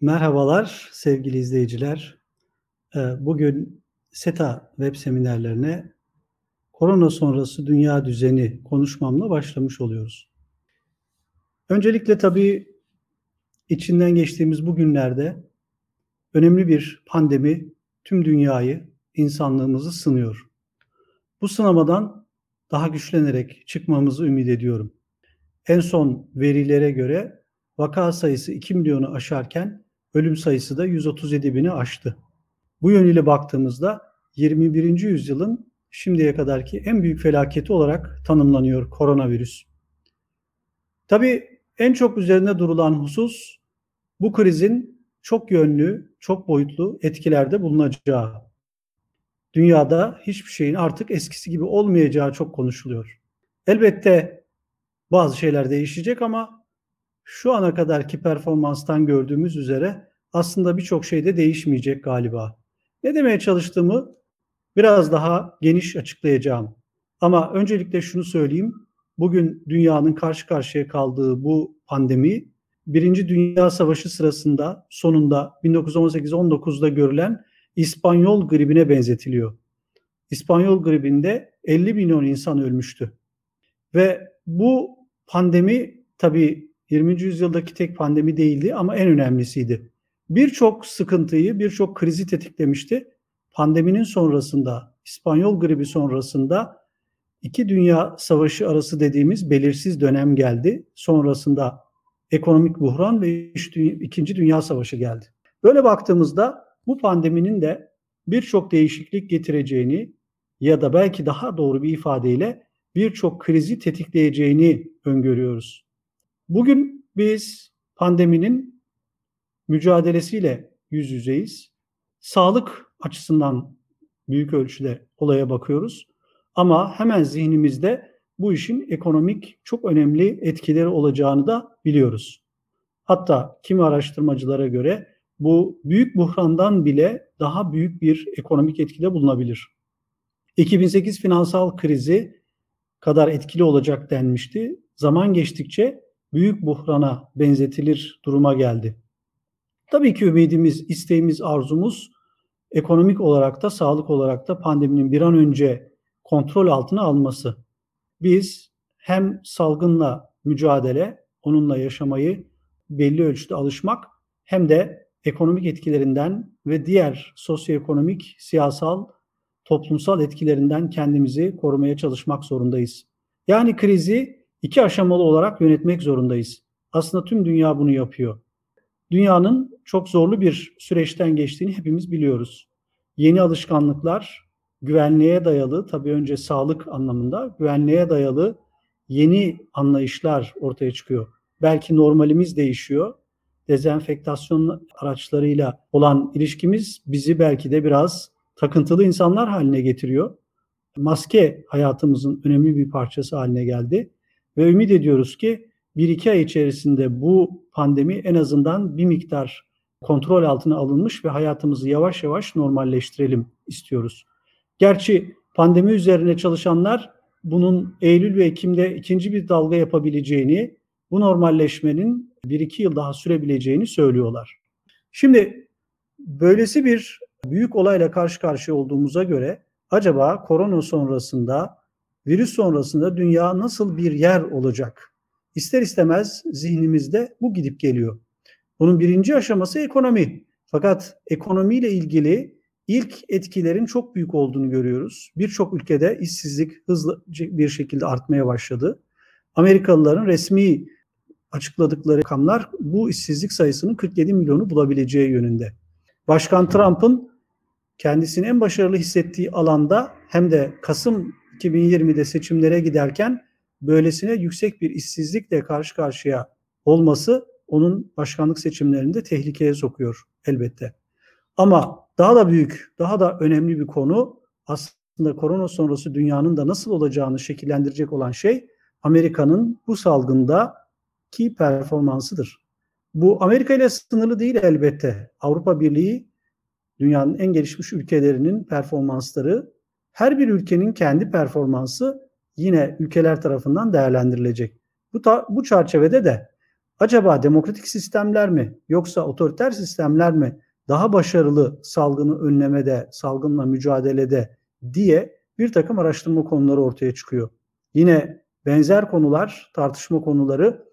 Merhabalar sevgili izleyiciler. Ee, bugün SETA web seminerlerine korona sonrası dünya düzeni konuşmamla başlamış oluyoruz. Öncelikle tabii içinden geçtiğimiz bu günlerde önemli bir pandemi tüm dünyayı, insanlığımızı sınıyor. Bu sınamadan daha güçlenerek çıkmamızı ümit ediyorum. En son verilere göre vaka sayısı 2 milyonu aşarken ölüm sayısı da 137 bini aştı. Bu yönüyle baktığımızda 21. yüzyılın şimdiye kadarki en büyük felaketi olarak tanımlanıyor koronavirüs. Tabii en çok üzerinde durulan husus bu krizin çok yönlü, çok boyutlu etkilerde bulunacağı. Dünyada hiçbir şeyin artık eskisi gibi olmayacağı çok konuşuluyor. Elbette bazı şeyler değişecek ama şu ana kadarki performanstan gördüğümüz üzere aslında birçok şey de değişmeyecek galiba. Ne demeye çalıştığımı biraz daha geniş açıklayacağım. Ama öncelikle şunu söyleyeyim. Bugün dünyanın karşı karşıya kaldığı bu pandemi Birinci Dünya Savaşı sırasında sonunda 1918-19'da görülen İspanyol gribine benzetiliyor. İspanyol gribinde 50 milyon insan ölmüştü. Ve bu pandemi tabii 20. yüzyıldaki tek pandemi değildi ama en önemlisiydi. Birçok sıkıntıyı, birçok krizi tetiklemişti. Pandeminin sonrasında, İspanyol gribi sonrasında iki dünya savaşı arası dediğimiz belirsiz dönem geldi. Sonrasında ekonomik buhran ve ikinci dünya savaşı geldi. Böyle baktığımızda bu pandeminin de birçok değişiklik getireceğini ya da belki daha doğru bir ifadeyle birçok krizi tetikleyeceğini öngörüyoruz. Bugün biz pandeminin mücadelesiyle yüz yüzeyiz. Sağlık açısından büyük ölçüde olaya bakıyoruz. Ama hemen zihnimizde bu işin ekonomik çok önemli etkileri olacağını da biliyoruz. Hatta kimi araştırmacılara göre bu büyük buhrandan bile daha büyük bir ekonomik etkide bulunabilir. 2008 finansal krizi kadar etkili olacak denmişti. Zaman geçtikçe büyük buhrana benzetilir duruma geldi. Tabii ki ümidimiz, isteğimiz, arzumuz ekonomik olarak da sağlık olarak da pandeminin bir an önce kontrol altına alması. Biz hem salgınla mücadele, onunla yaşamayı belli ölçüde alışmak hem de ekonomik etkilerinden ve diğer sosyoekonomik, siyasal, toplumsal etkilerinden kendimizi korumaya çalışmak zorundayız. Yani krizi iki aşamalı olarak yönetmek zorundayız. Aslında tüm dünya bunu yapıyor. Dünyanın çok zorlu bir süreçten geçtiğini hepimiz biliyoruz. Yeni alışkanlıklar, güvenliğe dayalı, tabii önce sağlık anlamında, güvenliğe dayalı yeni anlayışlar ortaya çıkıyor. Belki normalimiz değişiyor. Dezenfektasyon araçlarıyla olan ilişkimiz bizi belki de biraz takıntılı insanlar haline getiriyor. Maske hayatımızın önemli bir parçası haline geldi. Ve ümit ediyoruz ki bir iki ay içerisinde bu pandemi en azından bir miktar kontrol altına alınmış ve hayatımızı yavaş yavaş normalleştirelim istiyoruz. Gerçi pandemi üzerine çalışanlar bunun Eylül ve Ekim'de ikinci bir dalga yapabileceğini, bu normalleşmenin bir iki yıl daha sürebileceğini söylüyorlar. Şimdi böylesi bir büyük olayla karşı karşıya olduğumuza göre acaba korona sonrasında virüs sonrasında dünya nasıl bir yer olacak? İster istemez zihnimizde bu gidip geliyor. Bunun birinci aşaması ekonomi. Fakat ekonomiyle ilgili ilk etkilerin çok büyük olduğunu görüyoruz. Birçok ülkede işsizlik hızlı bir şekilde artmaya başladı. Amerikalıların resmi açıkladıkları rakamlar bu işsizlik sayısının 47 milyonu bulabileceği yönünde. Başkan Trump'ın kendisini en başarılı hissettiği alanda hem de Kasım 2020'de seçimlere giderken böylesine yüksek bir işsizlikle karşı karşıya olması onun başkanlık seçimlerinde tehlikeye sokuyor elbette. Ama daha da büyük, daha da önemli bir konu aslında korona sonrası dünyanın da nasıl olacağını şekillendirecek olan şey Amerika'nın bu salgında ki performansıdır. Bu Amerika ile sınırlı değil elbette. Avrupa Birliği dünyanın en gelişmiş ülkelerinin performansları her bir ülkenin kendi performansı yine ülkeler tarafından değerlendirilecek. Bu, ta, bu çerçevede de Acaba demokratik sistemler mi yoksa otoriter sistemler mi daha başarılı salgını önlemede, salgınla mücadelede diye bir takım araştırma konuları ortaya çıkıyor. Yine benzer konular, tartışma konuları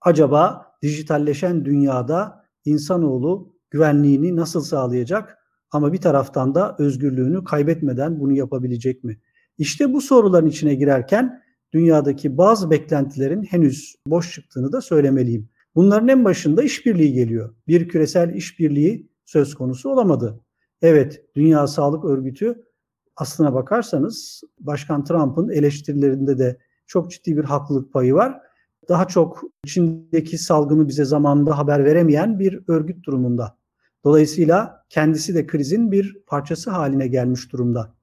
acaba dijitalleşen dünyada insanoğlu güvenliğini nasıl sağlayacak ama bir taraftan da özgürlüğünü kaybetmeden bunu yapabilecek mi? İşte bu soruların içine girerken dünyadaki bazı beklentilerin henüz boş çıktığını da söylemeliyim. Bunların en başında işbirliği geliyor. Bir küresel işbirliği söz konusu olamadı. Evet, Dünya Sağlık Örgütü aslına bakarsanız Başkan Trump'ın eleştirilerinde de çok ciddi bir haklılık payı var. Daha çok Çin'deki salgını bize zamanında haber veremeyen bir örgüt durumunda. Dolayısıyla kendisi de krizin bir parçası haline gelmiş durumda.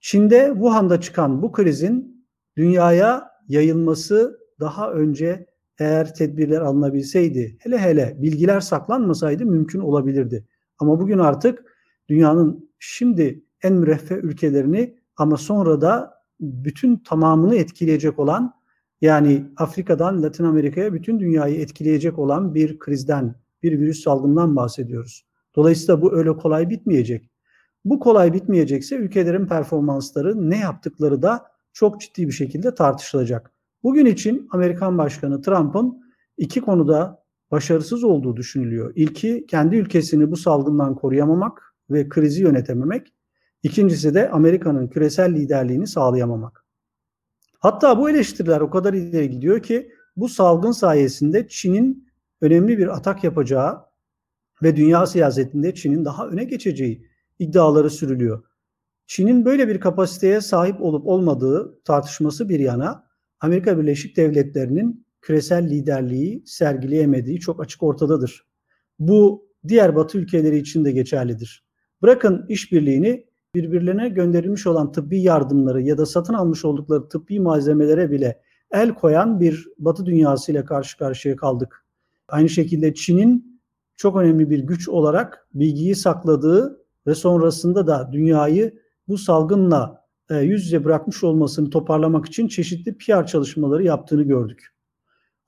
Çin'de Wuhan'da çıkan bu krizin dünyaya yayılması daha önce eğer tedbirler alınabilseydi, hele hele bilgiler saklanmasaydı mümkün olabilirdi. Ama bugün artık dünyanın şimdi en müreffeh ülkelerini ama sonra da bütün tamamını etkileyecek olan yani Afrika'dan Latin Amerika'ya bütün dünyayı etkileyecek olan bir krizden, bir virüs salgından bahsediyoruz. Dolayısıyla bu öyle kolay bitmeyecek. Bu kolay bitmeyecekse ülkelerin performansları, ne yaptıkları da çok ciddi bir şekilde tartışılacak. Bugün için Amerikan Başkanı Trump'ın iki konuda başarısız olduğu düşünülüyor. İlki kendi ülkesini bu salgından koruyamamak ve krizi yönetememek. İkincisi de Amerika'nın küresel liderliğini sağlayamamak. Hatta bu eleştiriler o kadar ileri gidiyor ki bu salgın sayesinde Çin'in önemli bir atak yapacağı ve dünya siyasetinde Çin'in daha öne geçeceği iddiaları sürülüyor. Çin'in böyle bir kapasiteye sahip olup olmadığı tartışması bir yana Amerika Birleşik Devletleri'nin küresel liderliği sergileyemediği çok açık ortadadır. Bu diğer Batı ülkeleri için de geçerlidir. Bırakın işbirliğini birbirlerine gönderilmiş olan tıbbi yardımları ya da satın almış oldukları tıbbi malzemelere bile el koyan bir Batı dünyası ile karşı karşıya kaldık. Aynı şekilde Çin'in çok önemli bir güç olarak bilgiyi sakladığı ve sonrasında da dünyayı bu salgınla e, yüz yüze bırakmış olmasını toparlamak için çeşitli PR çalışmaları yaptığını gördük.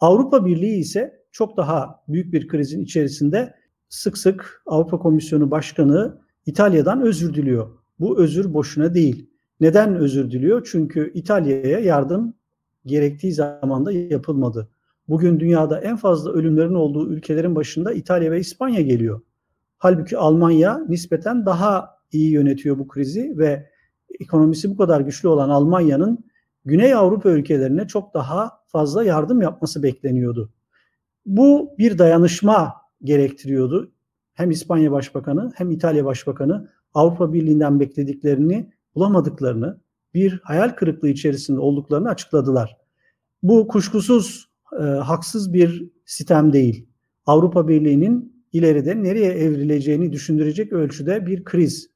Avrupa Birliği ise çok daha büyük bir krizin içerisinde sık sık Avrupa Komisyonu Başkanı İtalya'dan özür diliyor. Bu özür boşuna değil. Neden özür diliyor? Çünkü İtalya'ya yardım gerektiği zamanda yapılmadı. Bugün dünyada en fazla ölümlerin olduğu ülkelerin başında İtalya ve İspanya geliyor. Halbuki Almanya nispeten daha iyi yönetiyor bu krizi ve ekonomisi bu kadar güçlü olan Almanya'nın Güney Avrupa ülkelerine çok daha fazla yardım yapması bekleniyordu. Bu bir dayanışma gerektiriyordu. Hem İspanya Başbakanı hem İtalya Başbakanı Avrupa Birliği'nden beklediklerini bulamadıklarını, bir hayal kırıklığı içerisinde olduklarını açıkladılar. Bu kuşkusuz e, haksız bir sistem değil. Avrupa Birliği'nin ileride nereye evrileceğini düşündürecek ölçüde bir kriz.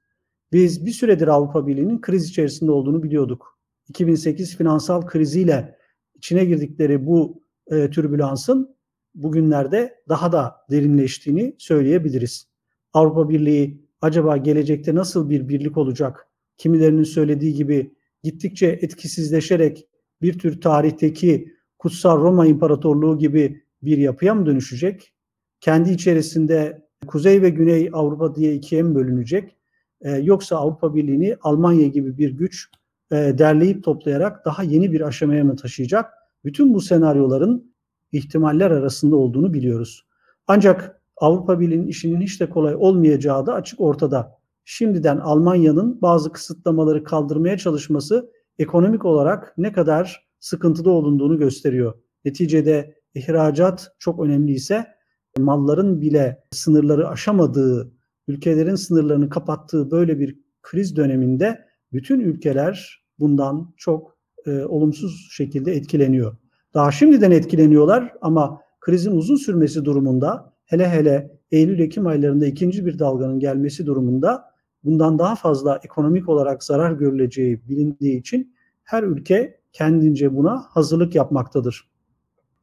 Biz bir süredir Avrupa Birliği'nin kriz içerisinde olduğunu biliyorduk. 2008 finansal kriziyle içine girdikleri bu e, türbülansın bugünlerde daha da derinleştiğini söyleyebiliriz. Avrupa Birliği acaba gelecekte nasıl bir birlik olacak? Kimilerinin söylediği gibi gittikçe etkisizleşerek bir tür tarihteki Kutsal Roma İmparatorluğu gibi bir yapıya mı dönüşecek? Kendi içerisinde Kuzey ve Güney Avrupa diye ikiye mi bölünecek? Ee, yoksa Avrupa Birliği'ni Almanya gibi bir güç e, derleyip toplayarak daha yeni bir aşamaya mı taşıyacak? Bütün bu senaryoların ihtimaller arasında olduğunu biliyoruz. Ancak Avrupa Birliği'nin işinin hiç de kolay olmayacağı da açık ortada. Şimdiden Almanya'nın bazı kısıtlamaları kaldırmaya çalışması ekonomik olarak ne kadar sıkıntıda olunduğunu gösteriyor. Neticede ihracat çok önemli ise malların bile sınırları aşamadığı, ülkelerin sınırlarını kapattığı böyle bir kriz döneminde bütün ülkeler bundan çok e, olumsuz şekilde etkileniyor. Daha şimdiden etkileniyorlar ama krizin uzun sürmesi durumunda hele hele Eylül-Ekim aylarında ikinci bir dalganın gelmesi durumunda bundan daha fazla ekonomik olarak zarar görüleceği bilindiği için her ülke kendince buna hazırlık yapmaktadır.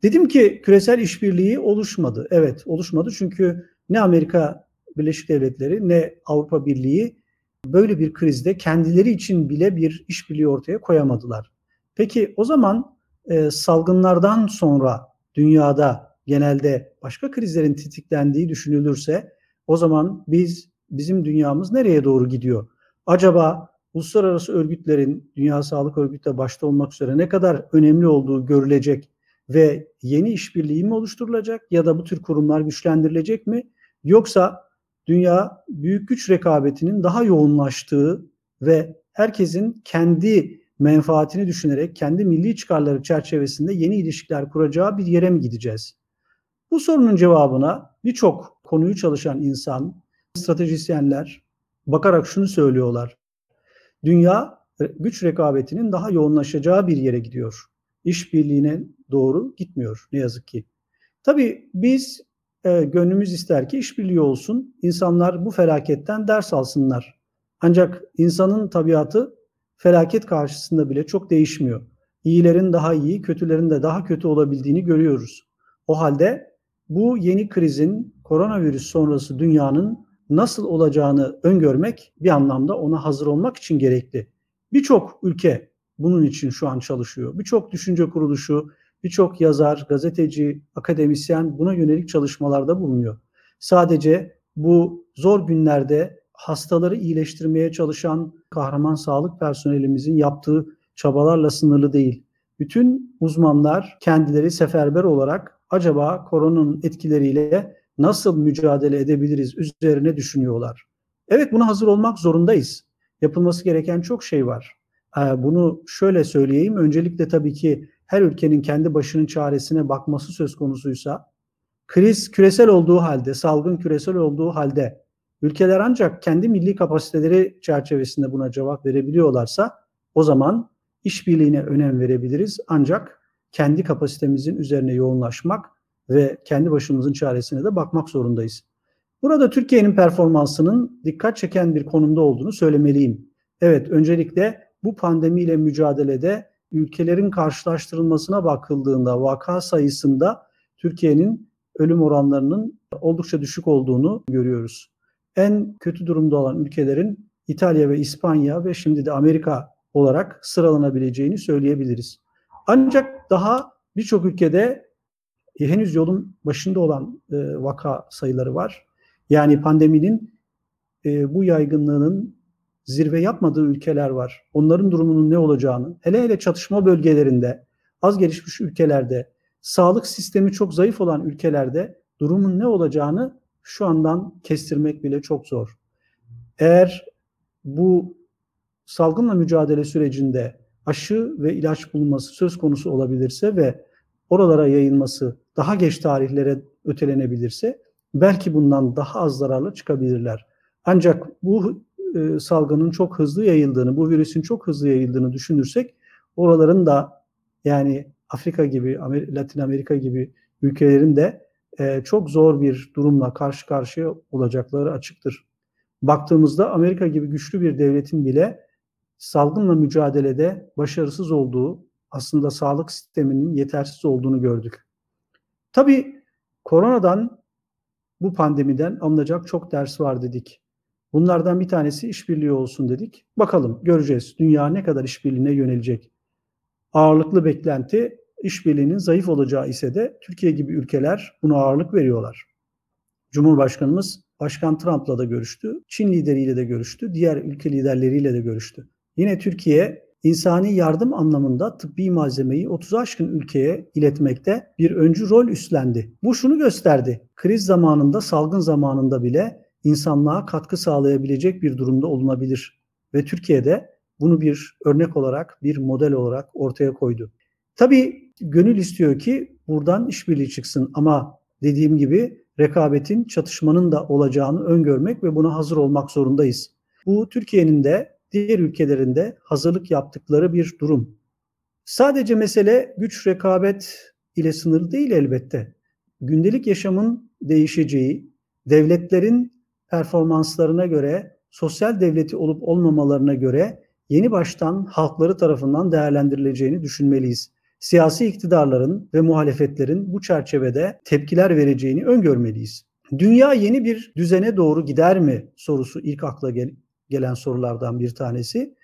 Dedim ki küresel işbirliği oluşmadı. Evet oluşmadı çünkü ne Amerika Birleşik Devletleri ne Avrupa Birliği böyle bir krizde kendileri için bile bir işbirliği ortaya koyamadılar. Peki o zaman e, salgınlardan sonra dünyada genelde başka krizlerin tetiklendiği düşünülürse o zaman biz bizim dünyamız nereye doğru gidiyor? Acaba uluslararası örgütlerin Dünya Sağlık Örgütü de başta olmak üzere ne kadar önemli olduğu görülecek ve yeni işbirliği mi oluşturulacak ya da bu tür kurumlar güçlendirilecek mi? Yoksa dünya büyük güç rekabetinin daha yoğunlaştığı ve herkesin kendi menfaatini düşünerek kendi milli çıkarları çerçevesinde yeni ilişkiler kuracağı bir yere mi gideceğiz? Bu sorunun cevabına birçok konuyu çalışan insan, stratejisyenler bakarak şunu söylüyorlar. Dünya güç rekabetinin daha yoğunlaşacağı bir yere gidiyor. İşbirliğine doğru gitmiyor ne yazık ki. Tabii biz e, gönlümüz ister ki işbirliği olsun. İnsanlar bu felaketten ders alsınlar. Ancak insanın tabiatı felaket karşısında bile çok değişmiyor. İyilerin daha iyi, kötülerin de daha kötü olabildiğini görüyoruz. O halde bu yeni krizin koronavirüs sonrası dünyanın nasıl olacağını öngörmek bir anlamda ona hazır olmak için gerekli. Birçok ülke bunun için şu an çalışıyor. Birçok düşünce kuruluşu, birçok yazar, gazeteci, akademisyen buna yönelik çalışmalarda bulunuyor. Sadece bu zor günlerde hastaları iyileştirmeye çalışan kahraman sağlık personelimizin yaptığı çabalarla sınırlı değil. Bütün uzmanlar kendileri seferber olarak acaba koronanın etkileriyle nasıl mücadele edebiliriz üzerine düşünüyorlar. Evet buna hazır olmak zorundayız. Yapılması gereken çok şey var. Ee, bunu şöyle söyleyeyim. Öncelikle tabii ki her ülkenin kendi başının çaresine bakması söz konusuysa kriz küresel olduğu halde, salgın küresel olduğu halde ülkeler ancak kendi milli kapasiteleri çerçevesinde buna cevap verebiliyorlarsa o zaman işbirliğine önem verebiliriz. Ancak kendi kapasitemizin üzerine yoğunlaşmak ve kendi başımızın çaresine de bakmak zorundayız. Burada Türkiye'nin performansının dikkat çeken bir konumda olduğunu söylemeliyim. Evet, öncelikle bu pandemiyle mücadelede ülkelerin karşılaştırılmasına bakıldığında vaka sayısında Türkiye'nin ölüm oranlarının oldukça düşük olduğunu görüyoruz. En kötü durumda olan ülkelerin İtalya ve İspanya ve şimdi de Amerika olarak sıralanabileceğini söyleyebiliriz. Ancak daha birçok ülkede e, henüz yolun başında olan e, vaka sayıları var. Yani pandeminin e, bu yaygınlığının zirve yapmadığı ülkeler var. Onların durumunun ne olacağını, hele hele çatışma bölgelerinde, az gelişmiş ülkelerde, sağlık sistemi çok zayıf olan ülkelerde durumun ne olacağını şu andan kestirmek bile çok zor. Eğer bu salgınla mücadele sürecinde aşı ve ilaç bulunması söz konusu olabilirse ve oralara yayılması daha geç tarihlere ötelenebilirse belki bundan daha az zararlı çıkabilirler. Ancak bu e, salgının çok hızlı yayıldığını, bu virüsün çok hızlı yayıldığını düşünürsek oraların da yani Afrika gibi, Amer Latin Amerika gibi ülkelerin de e, çok zor bir durumla karşı karşıya olacakları açıktır. Baktığımızda Amerika gibi güçlü bir devletin bile salgınla mücadelede başarısız olduğu, aslında sağlık sisteminin yetersiz olduğunu gördük. Tabii koronadan, bu pandemiden alınacak çok ders var dedik. Bunlardan bir tanesi işbirliği olsun dedik. Bakalım göreceğiz dünya ne kadar işbirliğine yönelecek. Ağırlıklı beklenti işbirliğinin zayıf olacağı ise de Türkiye gibi ülkeler buna ağırlık veriyorlar. Cumhurbaşkanımız Başkan Trump'la da görüştü, Çin lideriyle de görüştü, diğer ülke liderleriyle de görüştü. Yine Türkiye insani yardım anlamında tıbbi malzemeyi 30 aşkın ülkeye iletmekte bir öncü rol üstlendi. Bu şunu gösterdi. Kriz zamanında, salgın zamanında bile insanlığa katkı sağlayabilecek bir durumda olunabilir. Ve Türkiye'de bunu bir örnek olarak, bir model olarak ortaya koydu. Tabii gönül istiyor ki buradan işbirliği çıksın ama dediğim gibi rekabetin, çatışmanın da olacağını öngörmek ve buna hazır olmak zorundayız. Bu Türkiye'nin de diğer ülkelerinde hazırlık yaptıkları bir durum. Sadece mesele güç rekabet ile sınırlı değil elbette. Gündelik yaşamın değişeceği, devletlerin performanslarına göre, sosyal devleti olup olmamalarına göre yeni baştan halkları tarafından değerlendirileceğini düşünmeliyiz. Siyasi iktidarların ve muhalefetlerin bu çerçevede tepkiler vereceğini öngörmeliyiz. Dünya yeni bir düzene doğru gider mi sorusu ilk akla gel gelen sorulardan bir tanesi.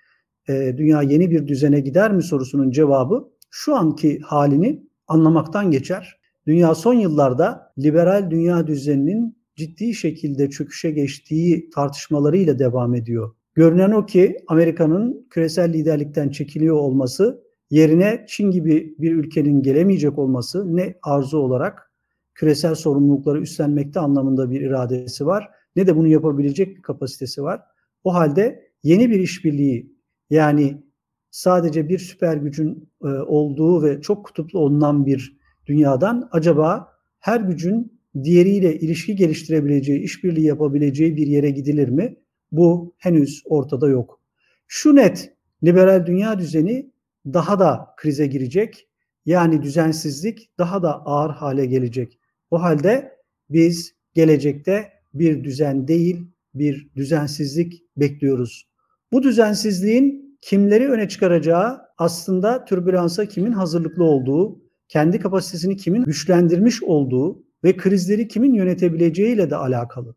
E, dünya yeni bir düzene gider mi sorusunun cevabı şu anki halini anlamaktan geçer. Dünya son yıllarda liberal dünya düzeninin ciddi şekilde çöküşe geçtiği tartışmalarıyla devam ediyor. Görünen o ki Amerika'nın küresel liderlikten çekiliyor olması yerine Çin gibi bir ülkenin gelemeyecek olması ne arzu olarak küresel sorumlulukları üstlenmekte anlamında bir iradesi var ne de bunu yapabilecek bir kapasitesi var. O halde yeni bir işbirliği yani sadece bir süper gücün e, olduğu ve çok kutuplu olunan bir dünyadan acaba her gücün diğeriyle ilişki geliştirebileceği, işbirliği yapabileceği bir yere gidilir mi? Bu henüz ortada yok. Şu net, liberal dünya düzeni daha da krize girecek. Yani düzensizlik daha da ağır hale gelecek. O halde biz gelecekte bir düzen değil, bir düzensizlik bekliyoruz. Bu düzensizliğin kimleri öne çıkaracağı aslında türbülansa kimin hazırlıklı olduğu, kendi kapasitesini kimin güçlendirmiş olduğu ve krizleri kimin yönetebileceğiyle de alakalı.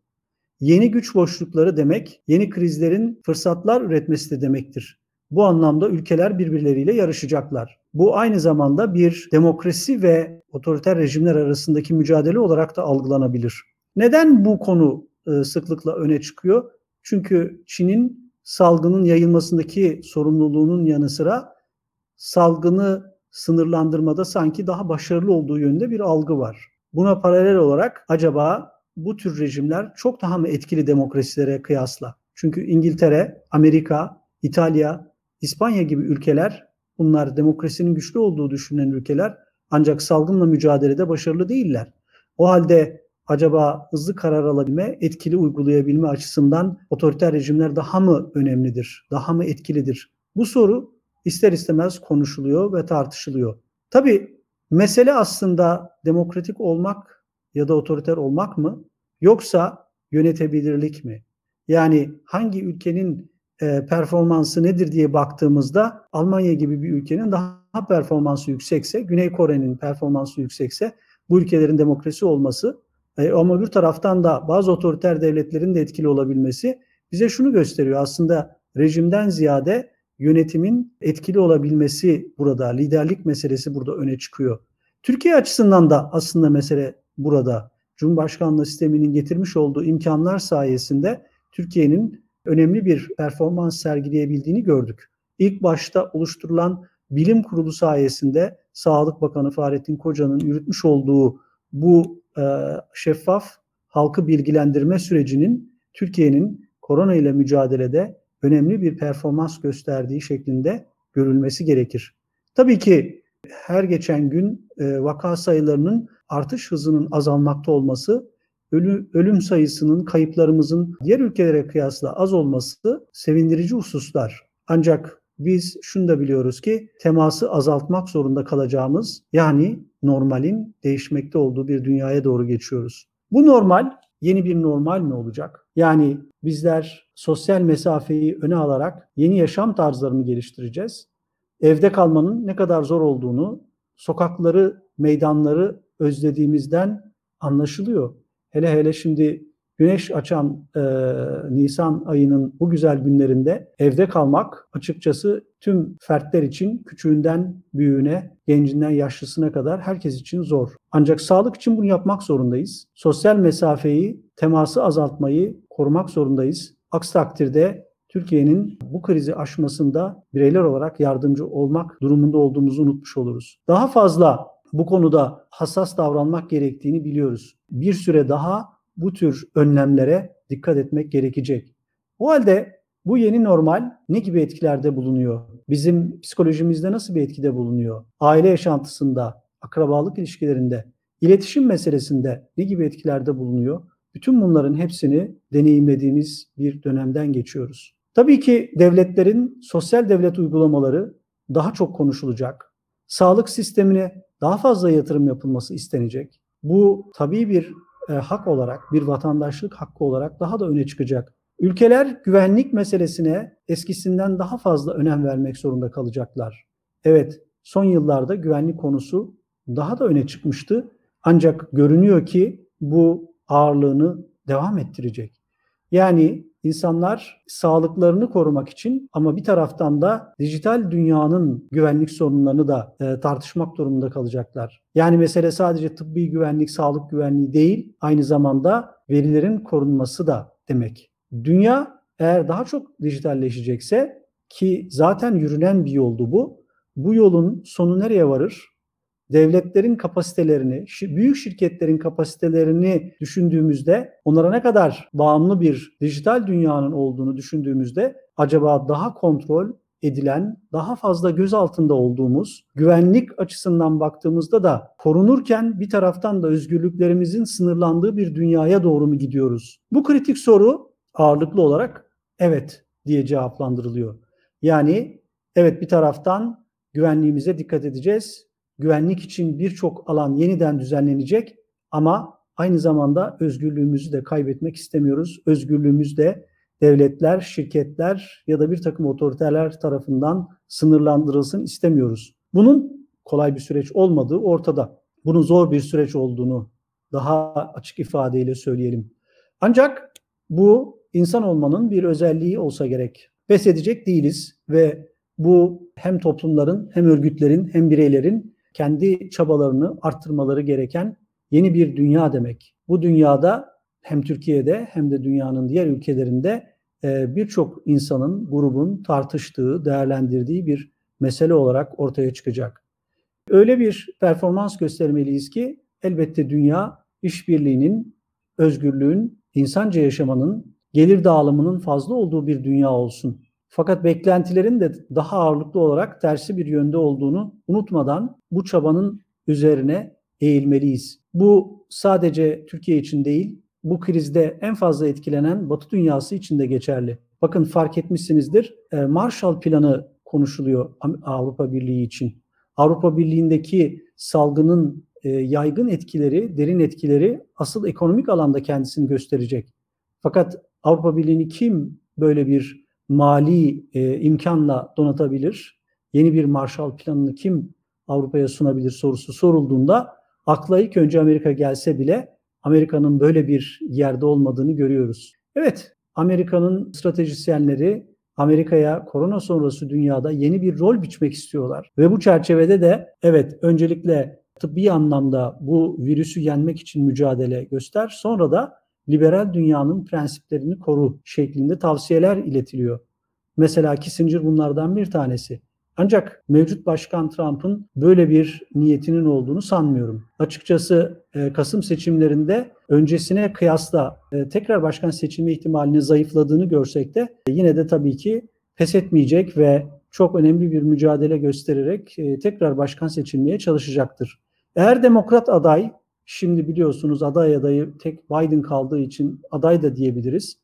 Yeni güç boşlukları demek, yeni krizlerin fırsatlar üretmesi de demektir. Bu anlamda ülkeler birbirleriyle yarışacaklar. Bu aynı zamanda bir demokrasi ve otoriter rejimler arasındaki mücadele olarak da algılanabilir. Neden bu konu e, sıklıkla öne çıkıyor? Çünkü Çin'in salgının yayılmasındaki sorumluluğunun yanı sıra salgını sınırlandırmada sanki daha başarılı olduğu yönde bir algı var. Buna paralel olarak acaba bu tür rejimler çok daha mı etkili demokrasilere kıyasla? Çünkü İngiltere, Amerika, İtalya, İspanya gibi ülkeler bunlar demokrasinin güçlü olduğu düşünülen ülkeler ancak salgınla mücadelede başarılı değiller. O halde acaba hızlı karar alabilme, etkili uygulayabilme açısından otoriter rejimler daha mı önemlidir, daha mı etkilidir? Bu soru ister istemez konuşuluyor ve tartışılıyor. Tabii mesele aslında demokratik olmak ya da otoriter olmak mı yoksa yönetebilirlik mi? Yani hangi ülkenin e, performansı nedir diye baktığımızda Almanya gibi bir ülkenin daha performansı yüksekse, Güney Kore'nin performansı yüksekse bu ülkelerin demokrasi olması e, ama bir taraftan da bazı otoriter devletlerin de etkili olabilmesi bize şunu gösteriyor. Aslında rejimden ziyade yönetimin etkili olabilmesi burada, liderlik meselesi burada öne çıkıyor. Türkiye açısından da aslında mesele burada. Cumhurbaşkanlığı sisteminin getirmiş olduğu imkanlar sayesinde Türkiye'nin önemli bir performans sergileyebildiğini gördük. İlk başta oluşturulan bilim kurulu sayesinde Sağlık Bakanı Fahrettin Koca'nın yürütmüş olduğu bu şeffaf halkı bilgilendirme sürecinin Türkiye'nin korona ile mücadelede önemli bir performans gösterdiği şeklinde görülmesi gerekir. Tabii ki her geçen gün e, vaka sayılarının artış hızının azalmakta olması, ölü, ölüm sayısının, kayıplarımızın diğer ülkelere kıyasla az olması sevindirici hususlar. Ancak biz şunu da biliyoruz ki teması azaltmak zorunda kalacağımız yani normalin değişmekte olduğu bir dünyaya doğru geçiyoruz. Bu normal yeni bir normal mi olacak? Yani bizler sosyal mesafeyi öne alarak yeni yaşam tarzlarını geliştireceğiz. Evde kalmanın ne kadar zor olduğunu, sokakları, meydanları özlediğimizden anlaşılıyor. Hele hele şimdi güneş açan e, Nisan ayının bu güzel günlerinde evde kalmak açıkçası tüm fertler için küçüğünden büyüğüne, gencinden yaşlısına kadar herkes için zor. Ancak sağlık için bunu yapmak zorundayız. Sosyal mesafeyi, teması azaltmayı korumak zorundayız. Aksi takdirde Türkiye'nin bu krizi aşmasında bireyler olarak yardımcı olmak durumunda olduğumuzu unutmuş oluruz. Daha fazla bu konuda hassas davranmak gerektiğini biliyoruz. Bir süre daha bu tür önlemlere dikkat etmek gerekecek. O halde bu yeni normal ne gibi etkilerde bulunuyor? Bizim psikolojimizde nasıl bir etkide bulunuyor? Aile yaşantısında, akrabalık ilişkilerinde, iletişim meselesinde ne gibi etkilerde bulunuyor? Bütün bunların hepsini deneyimlediğimiz bir dönemden geçiyoruz. Tabii ki devletlerin sosyal devlet uygulamaları daha çok konuşulacak. Sağlık sistemine daha fazla yatırım yapılması istenecek. Bu tabii bir e, hak olarak, bir vatandaşlık hakkı olarak daha da öne çıkacak. Ülkeler güvenlik meselesine eskisinden daha fazla önem vermek zorunda kalacaklar. Evet, son yıllarda güvenlik konusu daha da öne çıkmıştı. Ancak görünüyor ki bu ağırlığını devam ettirecek. Yani insanlar sağlıklarını korumak için ama bir taraftan da dijital dünyanın güvenlik sorunlarını da e, tartışmak durumunda kalacaklar. Yani mesele sadece tıbbi güvenlik, sağlık güvenliği değil, aynı zamanda verilerin korunması da demek. Dünya eğer daha çok dijitalleşecekse ki zaten yürünen bir yoldu bu. Bu yolun sonu nereye varır? Devletlerin kapasitelerini, büyük şirketlerin kapasitelerini düşündüğümüzde onlara ne kadar bağımlı bir dijital dünyanın olduğunu düşündüğümüzde acaba daha kontrol edilen, daha fazla göz altında olduğumuz, güvenlik açısından baktığımızda da korunurken bir taraftan da özgürlüklerimizin sınırlandığı bir dünyaya doğru mu gidiyoruz? Bu kritik soru ağırlıklı olarak evet diye cevaplandırılıyor. Yani evet bir taraftan güvenliğimize dikkat edeceğiz güvenlik için birçok alan yeniden düzenlenecek ama aynı zamanda özgürlüğümüzü de kaybetmek istemiyoruz. Özgürlüğümüz de devletler, şirketler ya da bir takım otoriteler tarafından sınırlandırılsın istemiyoruz. Bunun kolay bir süreç olmadığı ortada. Bunun zor bir süreç olduğunu daha açık ifadeyle söyleyelim. Ancak bu insan olmanın bir özelliği olsa gerek. Pes edecek değiliz ve bu hem toplumların hem örgütlerin hem bireylerin kendi çabalarını arttırmaları gereken yeni bir dünya demek. Bu dünyada hem Türkiye'de hem de dünyanın diğer ülkelerinde e, birçok insanın, grubun tartıştığı, değerlendirdiği bir mesele olarak ortaya çıkacak. Öyle bir performans göstermeliyiz ki elbette dünya işbirliğinin, özgürlüğün, insanca yaşamanın, gelir dağılımının fazla olduğu bir dünya olsun. Fakat beklentilerin de daha ağırlıklı olarak tersi bir yönde olduğunu unutmadan bu çabanın üzerine eğilmeliyiz. Bu sadece Türkiye için değil, bu krizde en fazla etkilenen Batı dünyası için de geçerli. Bakın fark etmişsinizdir, e, Marshall Planı konuşuluyor Avrupa Birliği için. Avrupa Birliği'ndeki salgının e, yaygın etkileri, derin etkileri asıl ekonomik alanda kendisini gösterecek. Fakat Avrupa Birliği'ni kim böyle bir mali e, imkanla donatabilir? Yeni bir Marshall Planı'nı kim Avrupa'ya sunabilir sorusu sorulduğunda akla ilk önce Amerika gelse bile Amerika'nın böyle bir yerde olmadığını görüyoruz. Evet, Amerika'nın stratejisyenleri Amerika'ya korona sonrası dünyada yeni bir rol biçmek istiyorlar. Ve bu çerçevede de evet öncelikle tıbbi anlamda bu virüsü yenmek için mücadele göster. Sonra da liberal dünyanın prensiplerini koru şeklinde tavsiyeler iletiliyor. Mesela Kissinger bunlardan bir tanesi. Ancak mevcut Başkan Trump'ın böyle bir niyetinin olduğunu sanmıyorum. Açıkçası e, Kasım seçimlerinde öncesine kıyasla e, tekrar başkan seçilme ihtimalinin zayıfladığını görsek de yine de tabii ki pes etmeyecek ve çok önemli bir mücadele göstererek e, tekrar başkan seçilmeye çalışacaktır. Eğer demokrat aday Şimdi biliyorsunuz aday adayı tek Biden kaldığı için aday da diyebiliriz.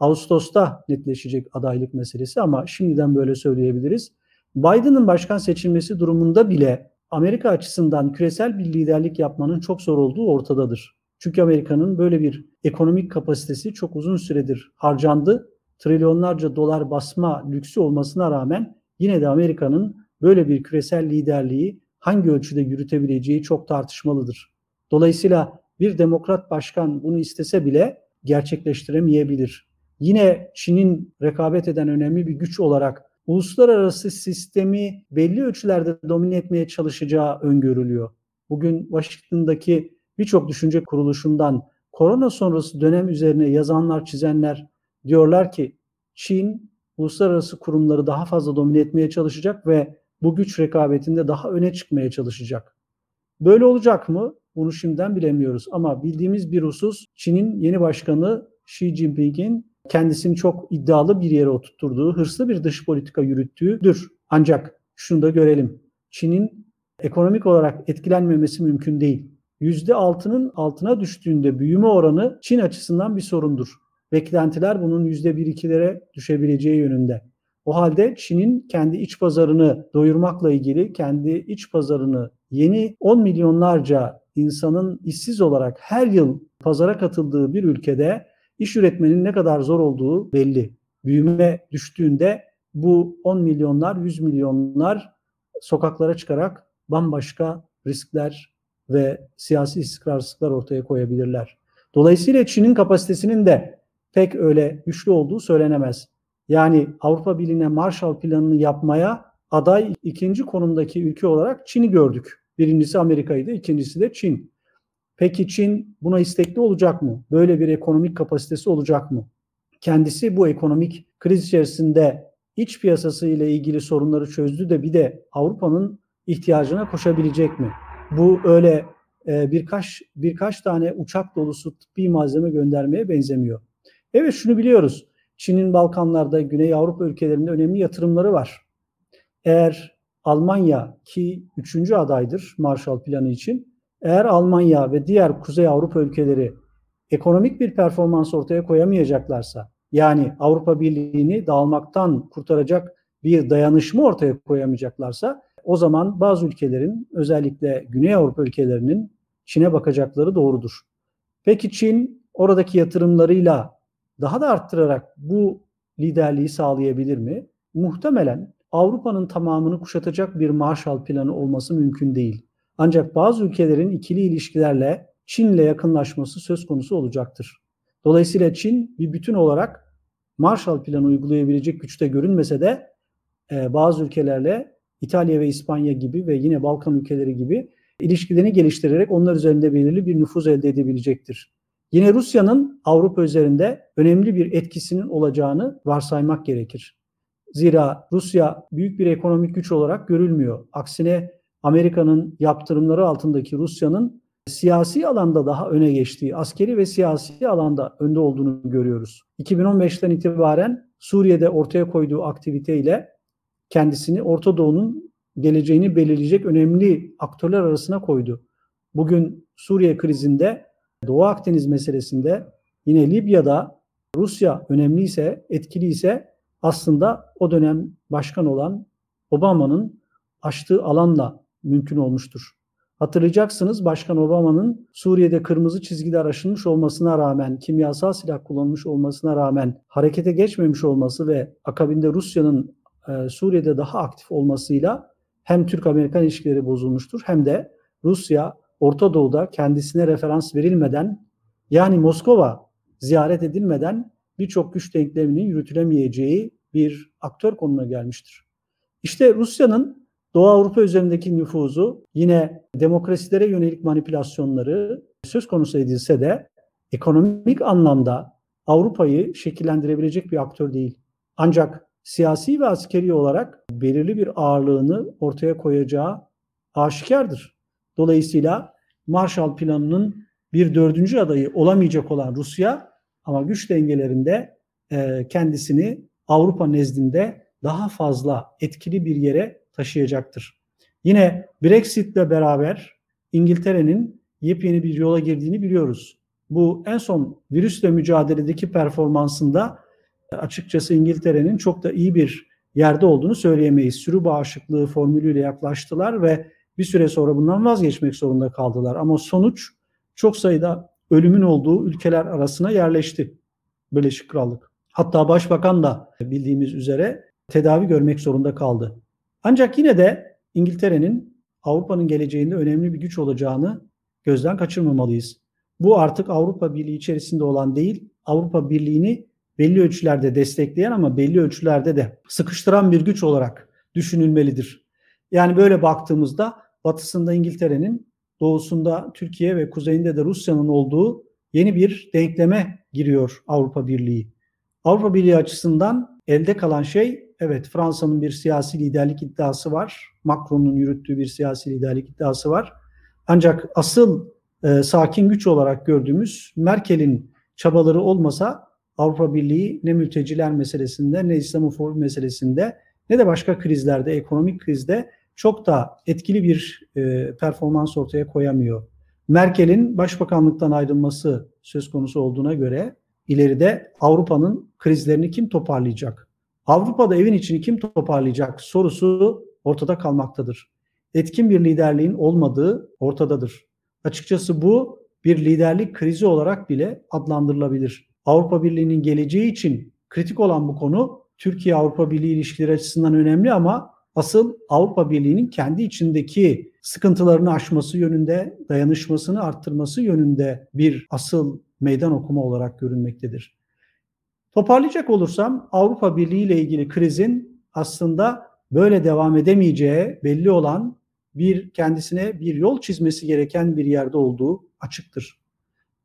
Ağustos'ta netleşecek adaylık meselesi ama şimdiden böyle söyleyebiliriz. Biden'ın başkan seçilmesi durumunda bile Amerika açısından küresel bir liderlik yapmanın çok zor olduğu ortadadır. Çünkü Amerika'nın böyle bir ekonomik kapasitesi çok uzun süredir harcandı. Trilyonlarca dolar basma lüksü olmasına rağmen yine de Amerika'nın böyle bir küresel liderliği hangi ölçüde yürütebileceği çok tartışmalıdır. Dolayısıyla bir demokrat başkan bunu istese bile gerçekleştiremeyebilir. Yine Çin'in rekabet eden önemli bir güç olarak uluslararası sistemi belli ölçülerde domine etmeye çalışacağı öngörülüyor. Bugün Washington'daki birçok düşünce kuruluşundan korona sonrası dönem üzerine yazanlar, çizenler diyorlar ki Çin uluslararası kurumları daha fazla domine etmeye çalışacak ve bu güç rekabetinde daha öne çıkmaya çalışacak. Böyle olacak mı? Bunu şimdiden bilemiyoruz. Ama bildiğimiz bir husus Çin'in yeni başkanı Xi Jinping'in kendisini çok iddialı bir yere oturtturduğu, hırslı bir dış politika yürüttüğüdür. Ancak şunu da görelim. Çin'in ekonomik olarak etkilenmemesi mümkün değil. %6'nın altına düştüğünde büyüme oranı Çin açısından bir sorundur. Beklentiler bunun %1-2'lere düşebileceği yönünde. O halde Çin'in kendi iç pazarını doyurmakla ilgili kendi iç pazarını yeni 10 milyonlarca insanın işsiz olarak her yıl pazara katıldığı bir ülkede iş üretmenin ne kadar zor olduğu belli. Büyüme düştüğünde bu 10 milyonlar, 100 milyonlar sokaklara çıkarak bambaşka riskler ve siyasi istikrarsızlıklar ortaya koyabilirler. Dolayısıyla Çin'in kapasitesinin de pek öyle güçlü olduğu söylenemez. Yani Avrupa Birliği'ne Marshall Planı'nı yapmaya aday ikinci konumdaki ülke olarak Çin'i gördük. Birincisi Amerika'ydı, ikincisi de Çin. Peki Çin buna istekli olacak mı? Böyle bir ekonomik kapasitesi olacak mı? Kendisi bu ekonomik kriz içerisinde iç piyasası ile ilgili sorunları çözdü de bir de Avrupa'nın ihtiyacına koşabilecek mi? Bu öyle e, birkaç birkaç tane uçak dolusu tıbbi malzeme göndermeye benzemiyor. Evet şunu biliyoruz. Çin'in Balkanlarda, Güney Avrupa ülkelerinde önemli yatırımları var. Eğer Almanya ki üçüncü adaydır Marshall Planı için, eğer Almanya ve diğer Kuzey Avrupa ülkeleri ekonomik bir performans ortaya koyamayacaklarsa, yani Avrupa Birliği'ni dağılmaktan kurtaracak bir dayanışma ortaya koyamayacaklarsa, o zaman bazı ülkelerin özellikle Güney Avrupa ülkelerinin Çin'e bakacakları doğrudur. Peki Çin oradaki yatırımlarıyla daha da arttırarak bu liderliği sağlayabilir mi? Muhtemelen Avrupa'nın tamamını kuşatacak bir Marshall Planı olması mümkün değil. Ancak bazı ülkelerin ikili ilişkilerle Çin'le yakınlaşması söz konusu olacaktır. Dolayısıyla Çin bir bütün olarak Marshall Planı uygulayabilecek güçte görünmese de e, bazı ülkelerle İtalya ve İspanya gibi ve yine Balkan ülkeleri gibi ilişkilerini geliştirerek onlar üzerinde belirli bir nüfuz elde edebilecektir. Yine Rusya'nın Avrupa üzerinde önemli bir etkisinin olacağını varsaymak gerekir. Zira Rusya büyük bir ekonomik güç olarak görülmüyor. Aksine Amerika'nın yaptırımları altındaki Rusya'nın siyasi alanda daha öne geçtiği, askeri ve siyasi alanda önde olduğunu görüyoruz. 2015'ten itibaren Suriye'de ortaya koyduğu aktiviteyle kendisini Orta Doğu'nun geleceğini belirleyecek önemli aktörler arasına koydu. Bugün Suriye krizinde, Doğu Akdeniz meselesinde, yine Libya'da Rusya önemliyse, etkiliyse aslında o dönem başkan olan Obama'nın açtığı alanla mümkün olmuştur. Hatırlayacaksınız Başkan Obama'nın Suriye'de kırmızı çizgiler aşılmış olmasına rağmen, kimyasal silah kullanılmış olmasına rağmen harekete geçmemiş olması ve akabinde Rusya'nın e, Suriye'de daha aktif olmasıyla hem Türk-Amerikan ilişkileri bozulmuştur hem de Rusya Orta Doğu'da kendisine referans verilmeden yani Moskova ziyaret edilmeden birçok güç denkleminin yürütülemeyeceği bir aktör konumuna gelmiştir. İşte Rusya'nın Doğu Avrupa üzerindeki nüfuzu yine demokrasilere yönelik manipülasyonları söz konusu edilse de ekonomik anlamda Avrupa'yı şekillendirebilecek bir aktör değil. Ancak siyasi ve askeri olarak belirli bir ağırlığını ortaya koyacağı aşikardır. Dolayısıyla Marshall Planı'nın bir dördüncü adayı olamayacak olan Rusya ama güç dengelerinde e, kendisini Avrupa nezdinde daha fazla etkili bir yere taşıyacaktır. Yine Brexit'le beraber İngiltere'nin yepyeni bir yola girdiğini biliyoruz. Bu en son virüsle mücadeledeki performansında açıkçası İngiltere'nin çok da iyi bir yerde olduğunu söyleyemeyiz. Sürü bağışıklığı formülüyle yaklaştılar ve bir süre sonra bundan vazgeçmek zorunda kaldılar. Ama sonuç çok sayıda ölümün olduğu ülkeler arasına yerleşti Birleşik Krallık. Hatta başbakan da bildiğimiz üzere tedavi görmek zorunda kaldı. Ancak yine de İngiltere'nin Avrupa'nın geleceğinde önemli bir güç olacağını gözden kaçırmamalıyız. Bu artık Avrupa Birliği içerisinde olan değil, Avrupa Birliği'ni belli ölçülerde destekleyen ama belli ölçülerde de sıkıştıran bir güç olarak düşünülmelidir. Yani böyle baktığımızda batısında İngiltere'nin, doğusunda Türkiye ve kuzeyinde de Rusya'nın olduğu yeni bir denkleme giriyor Avrupa Birliği. Avrupa Birliği açısından elde kalan şey evet Fransa'nın bir siyasi liderlik iddiası var. Macron'un yürüttüğü bir siyasi liderlik iddiası var. Ancak asıl e, sakin güç olarak gördüğümüz Merkel'in çabaları olmasa Avrupa Birliği ne mülteciler meselesinde ne İslamofobi meselesinde ne de başka krizlerde, ekonomik krizde çok da etkili bir e, performans ortaya koyamıyor. Merkel'in başbakanlıktan ayrılması söz konusu olduğuna göre ileride Avrupa'nın krizlerini kim toparlayacak? Avrupa'da evin içini kim toparlayacak sorusu ortada kalmaktadır. Etkin bir liderliğin olmadığı ortadadır. Açıkçası bu bir liderlik krizi olarak bile adlandırılabilir. Avrupa Birliği'nin geleceği için kritik olan bu konu Türkiye-Avrupa Birliği ilişkileri açısından önemli ama asıl Avrupa Birliği'nin kendi içindeki sıkıntılarını aşması yönünde, dayanışmasını arttırması yönünde bir asıl meydan okuma olarak görünmektedir. Toparlayacak olursam Avrupa Birliği ile ilgili krizin aslında böyle devam edemeyeceği belli olan bir kendisine bir yol çizmesi gereken bir yerde olduğu açıktır.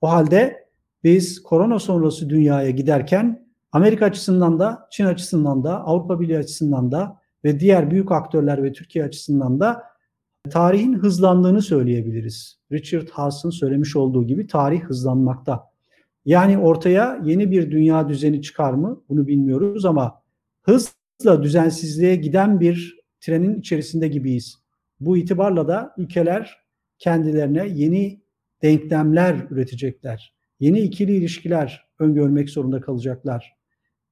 O halde biz korona sonrası dünyaya giderken Amerika açısından da, Çin açısından da, Avrupa Birliği açısından da ve diğer büyük aktörler ve Türkiye açısından da tarihin hızlandığını söyleyebiliriz. Richard Haas'ın söylemiş olduğu gibi tarih hızlanmakta. Yani ortaya yeni bir dünya düzeni çıkar mı? Bunu bilmiyoruz ama hızla düzensizliğe giden bir trenin içerisinde gibiyiz. Bu itibarla da ülkeler kendilerine yeni denklemler üretecekler. Yeni ikili ilişkiler öngörmek zorunda kalacaklar.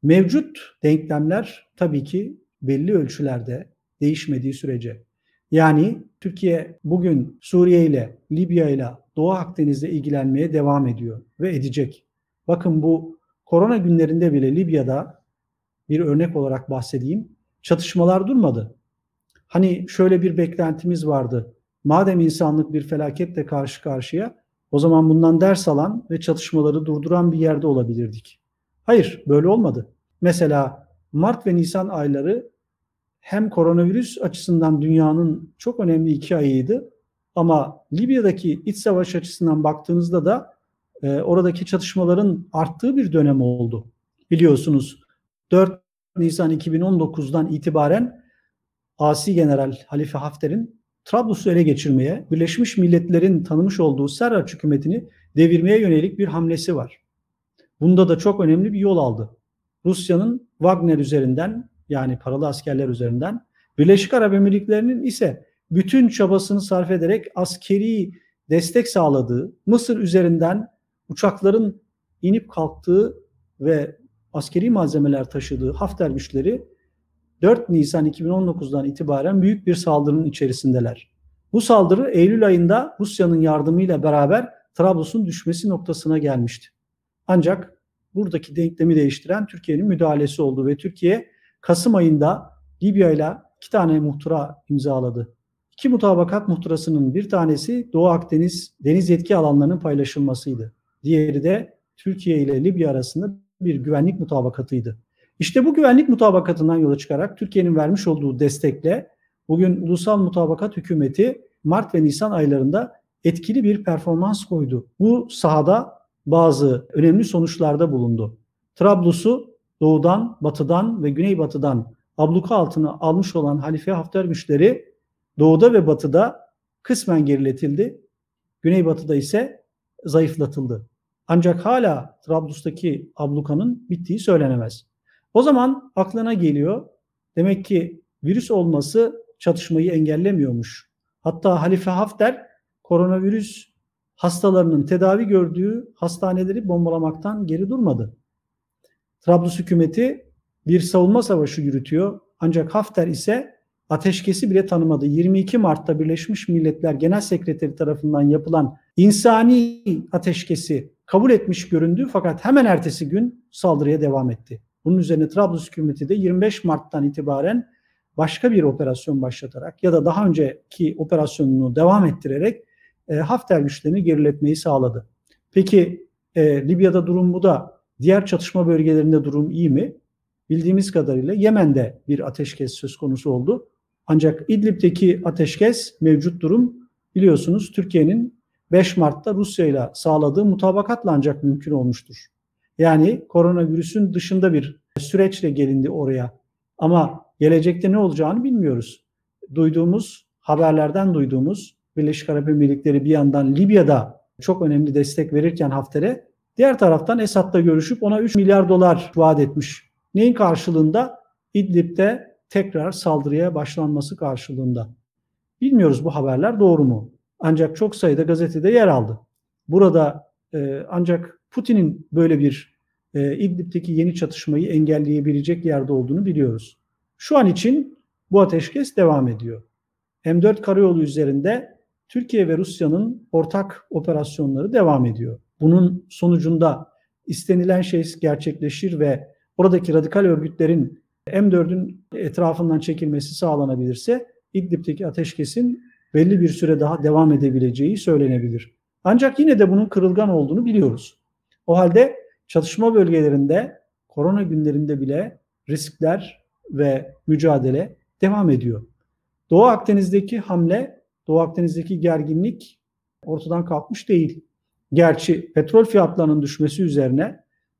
Mevcut denklemler tabii ki belli ölçülerde değişmediği sürece. Yani Türkiye bugün Suriye ile, Libya ile, Doğu Akdeniz'de ilgilenmeye devam ediyor ve edecek. Bakın bu korona günlerinde bile Libya'da bir örnek olarak bahsedeyim. Çatışmalar durmadı. Hani şöyle bir beklentimiz vardı. Madem insanlık bir felaketle karşı karşıya o zaman bundan ders alan ve çatışmaları durduran bir yerde olabilirdik. Hayır, böyle olmadı. Mesela Mart ve Nisan ayları hem koronavirüs açısından dünyanın çok önemli iki ayıydı ama Libya'daki iç savaş açısından baktığınızda da e, oradaki çatışmaların arttığı bir dönem oldu. Biliyorsunuz 4 Nisan 2019'dan itibaren Asi General Halife Hafter'in Trablus'u ele geçirmeye, Birleşmiş Milletler'in tanımış olduğu Serraç hükümetini devirmeye yönelik bir hamlesi var. Bunda da çok önemli bir yol aldı. Rusya'nın Wagner üzerinden yani paralı askerler üzerinden Birleşik Arap Emirlikleri'nin ise bütün çabasını sarf ederek askeri destek sağladığı, Mısır üzerinden uçakların inip kalktığı ve askeri malzemeler taşıdığı Hafter güçleri 4 Nisan 2019'dan itibaren büyük bir saldırının içerisindeler. Bu saldırı Eylül ayında Rusya'nın yardımıyla beraber Trablus'un düşmesi noktasına gelmişti. Ancak buradaki denklemi değiştiren Türkiye'nin müdahalesi oldu ve Türkiye Kasım ayında Libya ile iki tane muhtıra imzaladı. İki mutabakat muhtırasının bir tanesi Doğu Akdeniz deniz yetki alanlarının paylaşılmasıydı. Diğeri de Türkiye ile Libya arasında bir güvenlik mutabakatıydı. İşte bu güvenlik mutabakatından yola çıkarak Türkiye'nin vermiş olduğu destekle bugün Ulusal Mutabakat Hükümeti Mart ve Nisan aylarında etkili bir performans koydu. Bu sahada bazı önemli sonuçlarda bulundu. Trablus'u doğudan, batıdan ve güneybatıdan abluka altına almış olan Halife Hafter güçleri doğuda ve batıda kısmen geriletildi. Güneybatıda ise zayıflatıldı. Ancak hala Trablus'taki ablukanın bittiği söylenemez. O zaman aklına geliyor demek ki virüs olması çatışmayı engellemiyormuş. Hatta Halife Hafter koronavirüs hastalarının tedavi gördüğü hastaneleri bombalamaktan geri durmadı. Trablus hükümeti bir savunma savaşı yürütüyor. Ancak Hafter ise ateşkesi bile tanımadı. 22 Mart'ta Birleşmiş Milletler Genel Sekreteri tarafından yapılan insani ateşkesi kabul etmiş göründü fakat hemen ertesi gün saldırıya devam etti. Bunun üzerine Trablus hükümeti de 25 Mart'tan itibaren başka bir operasyon başlatarak ya da daha önceki operasyonunu devam ettirerek e, Hafter güçlerini geriletmeyi sağladı. Peki e, Libya'da durum bu da diğer çatışma bölgelerinde durum iyi mi? Bildiğimiz kadarıyla Yemen'de bir ateşkes söz konusu oldu. Ancak İdlib'deki ateşkes mevcut durum biliyorsunuz Türkiye'nin 5 Mart'ta Rusya ile sağladığı mutabakatla ancak mümkün olmuştur. Yani koronavirüsün dışında bir süreçle gelindi oraya. Ama gelecekte ne olacağını bilmiyoruz. Duyduğumuz, haberlerden duyduğumuz Birleşik Arap Emirlikleri bir yandan Libya'da çok önemli destek verirken Hafter'e diğer taraftan Esad'la görüşüp ona 3 milyar dolar vaat etmiş. Neyin karşılığında? İdlib'de tekrar saldırıya başlanması karşılığında. Bilmiyoruz bu haberler doğru mu? Ancak çok sayıda gazetede yer aldı. Burada e, ancak Putin'in böyle bir e, İdlib'deki yeni çatışmayı engelleyebilecek yerde olduğunu biliyoruz. Şu an için bu ateşkes devam ediyor. M4 karayolu üzerinde Türkiye ve Rusya'nın ortak operasyonları devam ediyor. Bunun sonucunda istenilen şey gerçekleşir ve oradaki radikal örgütlerin M4'ün etrafından çekilmesi sağlanabilirse İdlib'deki ateşkesin belli bir süre daha devam edebileceği söylenebilir. Ancak yine de bunun kırılgan olduğunu biliyoruz. O halde çatışma bölgelerinde korona günlerinde bile riskler ve mücadele devam ediyor. Doğu Akdeniz'deki hamle, Doğu Akdeniz'deki gerginlik ortadan kalkmış değil. Gerçi petrol fiyatlarının düşmesi üzerine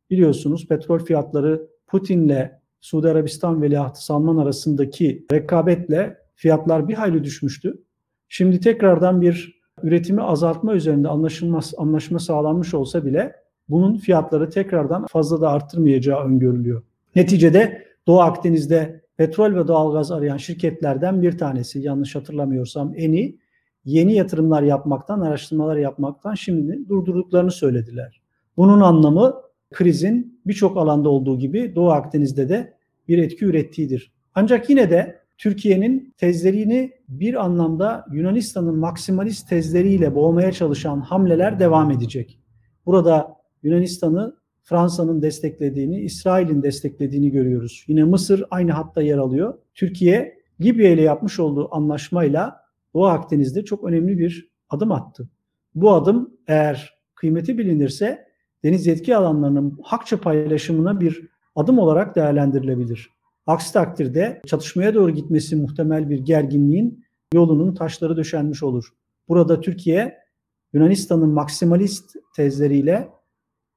biliyorsunuz petrol fiyatları Putin'le Suudi Arabistan veliahtı Salman arasındaki rekabetle fiyatlar bir hayli düşmüştü. Şimdi tekrardan bir üretimi azaltma üzerinde anlaşılmaz, anlaşma sağlanmış olsa bile bunun fiyatları tekrardan fazla da arttırmayacağı öngörülüyor. Neticede Doğu Akdeniz'de petrol ve doğalgaz arayan şirketlerden bir tanesi yanlış hatırlamıyorsam Eni yeni yatırımlar yapmaktan, araştırmalar yapmaktan şimdi durdurduklarını söylediler. Bunun anlamı krizin birçok alanda olduğu gibi Doğu Akdeniz'de de bir etki ürettiğidir. Ancak yine de Türkiye'nin tezlerini bir anlamda Yunanistan'ın maksimalist tezleriyle boğmaya çalışan hamleler devam edecek. Burada Yunanistan'ı Fransa'nın desteklediğini, İsrail'in desteklediğini görüyoruz. Yine Mısır aynı hatta yer alıyor. Türkiye Libya ile yapmış olduğu anlaşmayla Doğu Akdeniz'de çok önemli bir adım attı. Bu adım eğer kıymeti bilinirse deniz yetki alanlarının hakça paylaşımına bir adım olarak değerlendirilebilir. Aksi takdirde çatışmaya doğru gitmesi muhtemel bir gerginliğin yolunun taşları döşenmiş olur. Burada Türkiye Yunanistan'ın maksimalist tezleriyle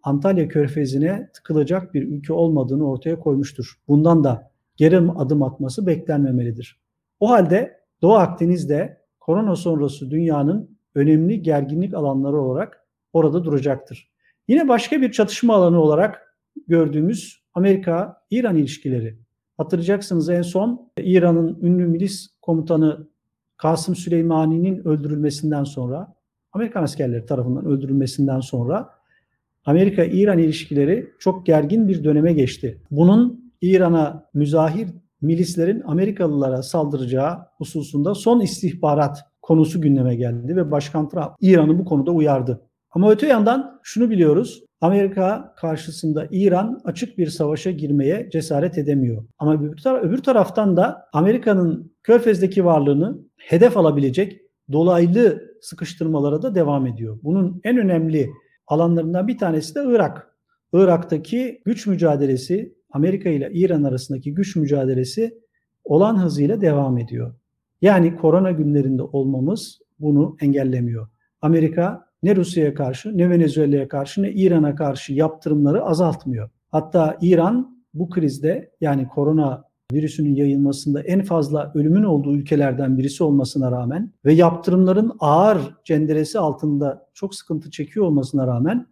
Antalya Körfezi'ne tıkılacak bir ülke olmadığını ortaya koymuştur. Bundan da geri adım atması beklenmemelidir. O halde Doğu Akdeniz'de korona sonrası dünyanın önemli gerginlik alanları olarak orada duracaktır. Yine başka bir çatışma alanı olarak gördüğümüz Amerika-İran ilişkileri. Hatırlayacaksınız en son İran'ın ünlü milis komutanı Kasım Süleymani'nin öldürülmesinden sonra, Amerikan askerleri tarafından öldürülmesinden sonra Amerika-İran ilişkileri çok gergin bir döneme geçti. Bunun İran'a müzahir milislerin Amerikalılara saldıracağı hususunda son istihbarat konusu gündeme geldi ve Başkan Trump İran'ı bu konuda uyardı. Ama öte yandan şunu biliyoruz. Amerika karşısında İran açık bir savaşa girmeye cesaret edemiyor. Ama öbür, öbür taraftan da Amerika'nın Körfez'deki varlığını hedef alabilecek dolaylı sıkıştırmalara da devam ediyor. Bunun en önemli alanlarından bir tanesi de Irak. Irak'taki güç mücadelesi, Amerika ile İran arasındaki güç mücadelesi olan hızıyla devam ediyor. Yani korona günlerinde olmamız bunu engellemiyor. Amerika ne Rusya'ya karşı ne Venezuela'ya karşı ne İran'a karşı yaptırımları azaltmıyor. Hatta İran bu krizde yani korona virüsünün yayılmasında en fazla ölümün olduğu ülkelerden birisi olmasına rağmen ve yaptırımların ağır cenderesi altında çok sıkıntı çekiyor olmasına rağmen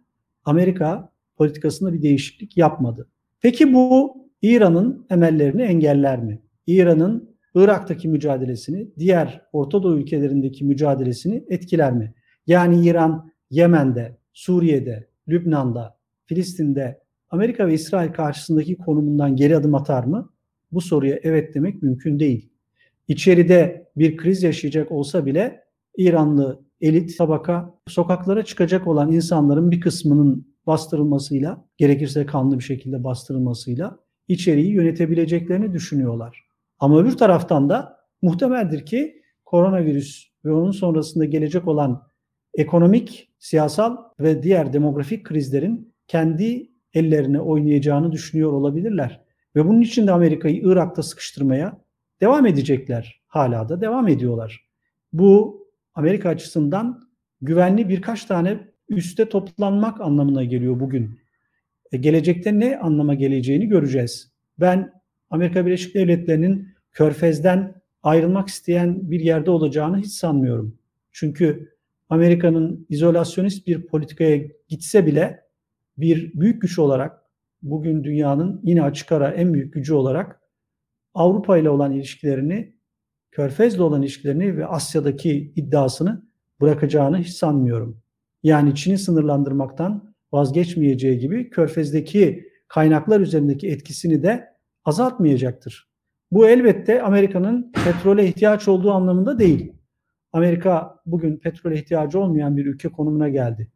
Amerika politikasında bir değişiklik yapmadı. Peki bu İran'ın emellerini engeller mi? İran'ın Irak'taki mücadelesini, diğer Orta Doğu ülkelerindeki mücadelesini etkiler mi? Yani İran Yemen'de, Suriye'de, Lübnan'da, Filistin'de Amerika ve İsrail karşısındaki konumundan geri adım atar mı? Bu soruya evet demek mümkün değil. İçeride bir kriz yaşayacak olsa bile İranlı elit tabaka sokaklara çıkacak olan insanların bir kısmının bastırılmasıyla, gerekirse kanlı bir şekilde bastırılmasıyla içeriği yönetebileceklerini düşünüyorlar. Ama öbür taraftan da muhtemeldir ki koronavirüs ve onun sonrasında gelecek olan ekonomik, siyasal ve diğer demografik krizlerin kendi ellerine oynayacağını düşünüyor olabilirler. Ve bunun için de Amerika'yı Irak'ta sıkıştırmaya devam edecekler. Hala da devam ediyorlar. Bu Amerika açısından güvenli birkaç tane üste toplanmak anlamına geliyor bugün. E, gelecekte ne anlama geleceğini göreceğiz. Ben Amerika Birleşik Devletleri'nin Körfez'den ayrılmak isteyen bir yerde olacağını hiç sanmıyorum. Çünkü Amerika'nın izolasyonist bir politikaya gitse bile bir büyük güç olarak bugün dünyanın yine açık ara en büyük gücü olarak Avrupa ile olan ilişkilerini, Körfez'le olan ilişkilerini ve Asya'daki iddiasını bırakacağını hiç sanmıyorum. Yani Çin'i sınırlandırmaktan vazgeçmeyeceği gibi Körfez'deki kaynaklar üzerindeki etkisini de azaltmayacaktır. Bu elbette Amerika'nın petrole ihtiyaç olduğu anlamında değil. Amerika bugün petrole ihtiyacı olmayan bir ülke konumuna geldi.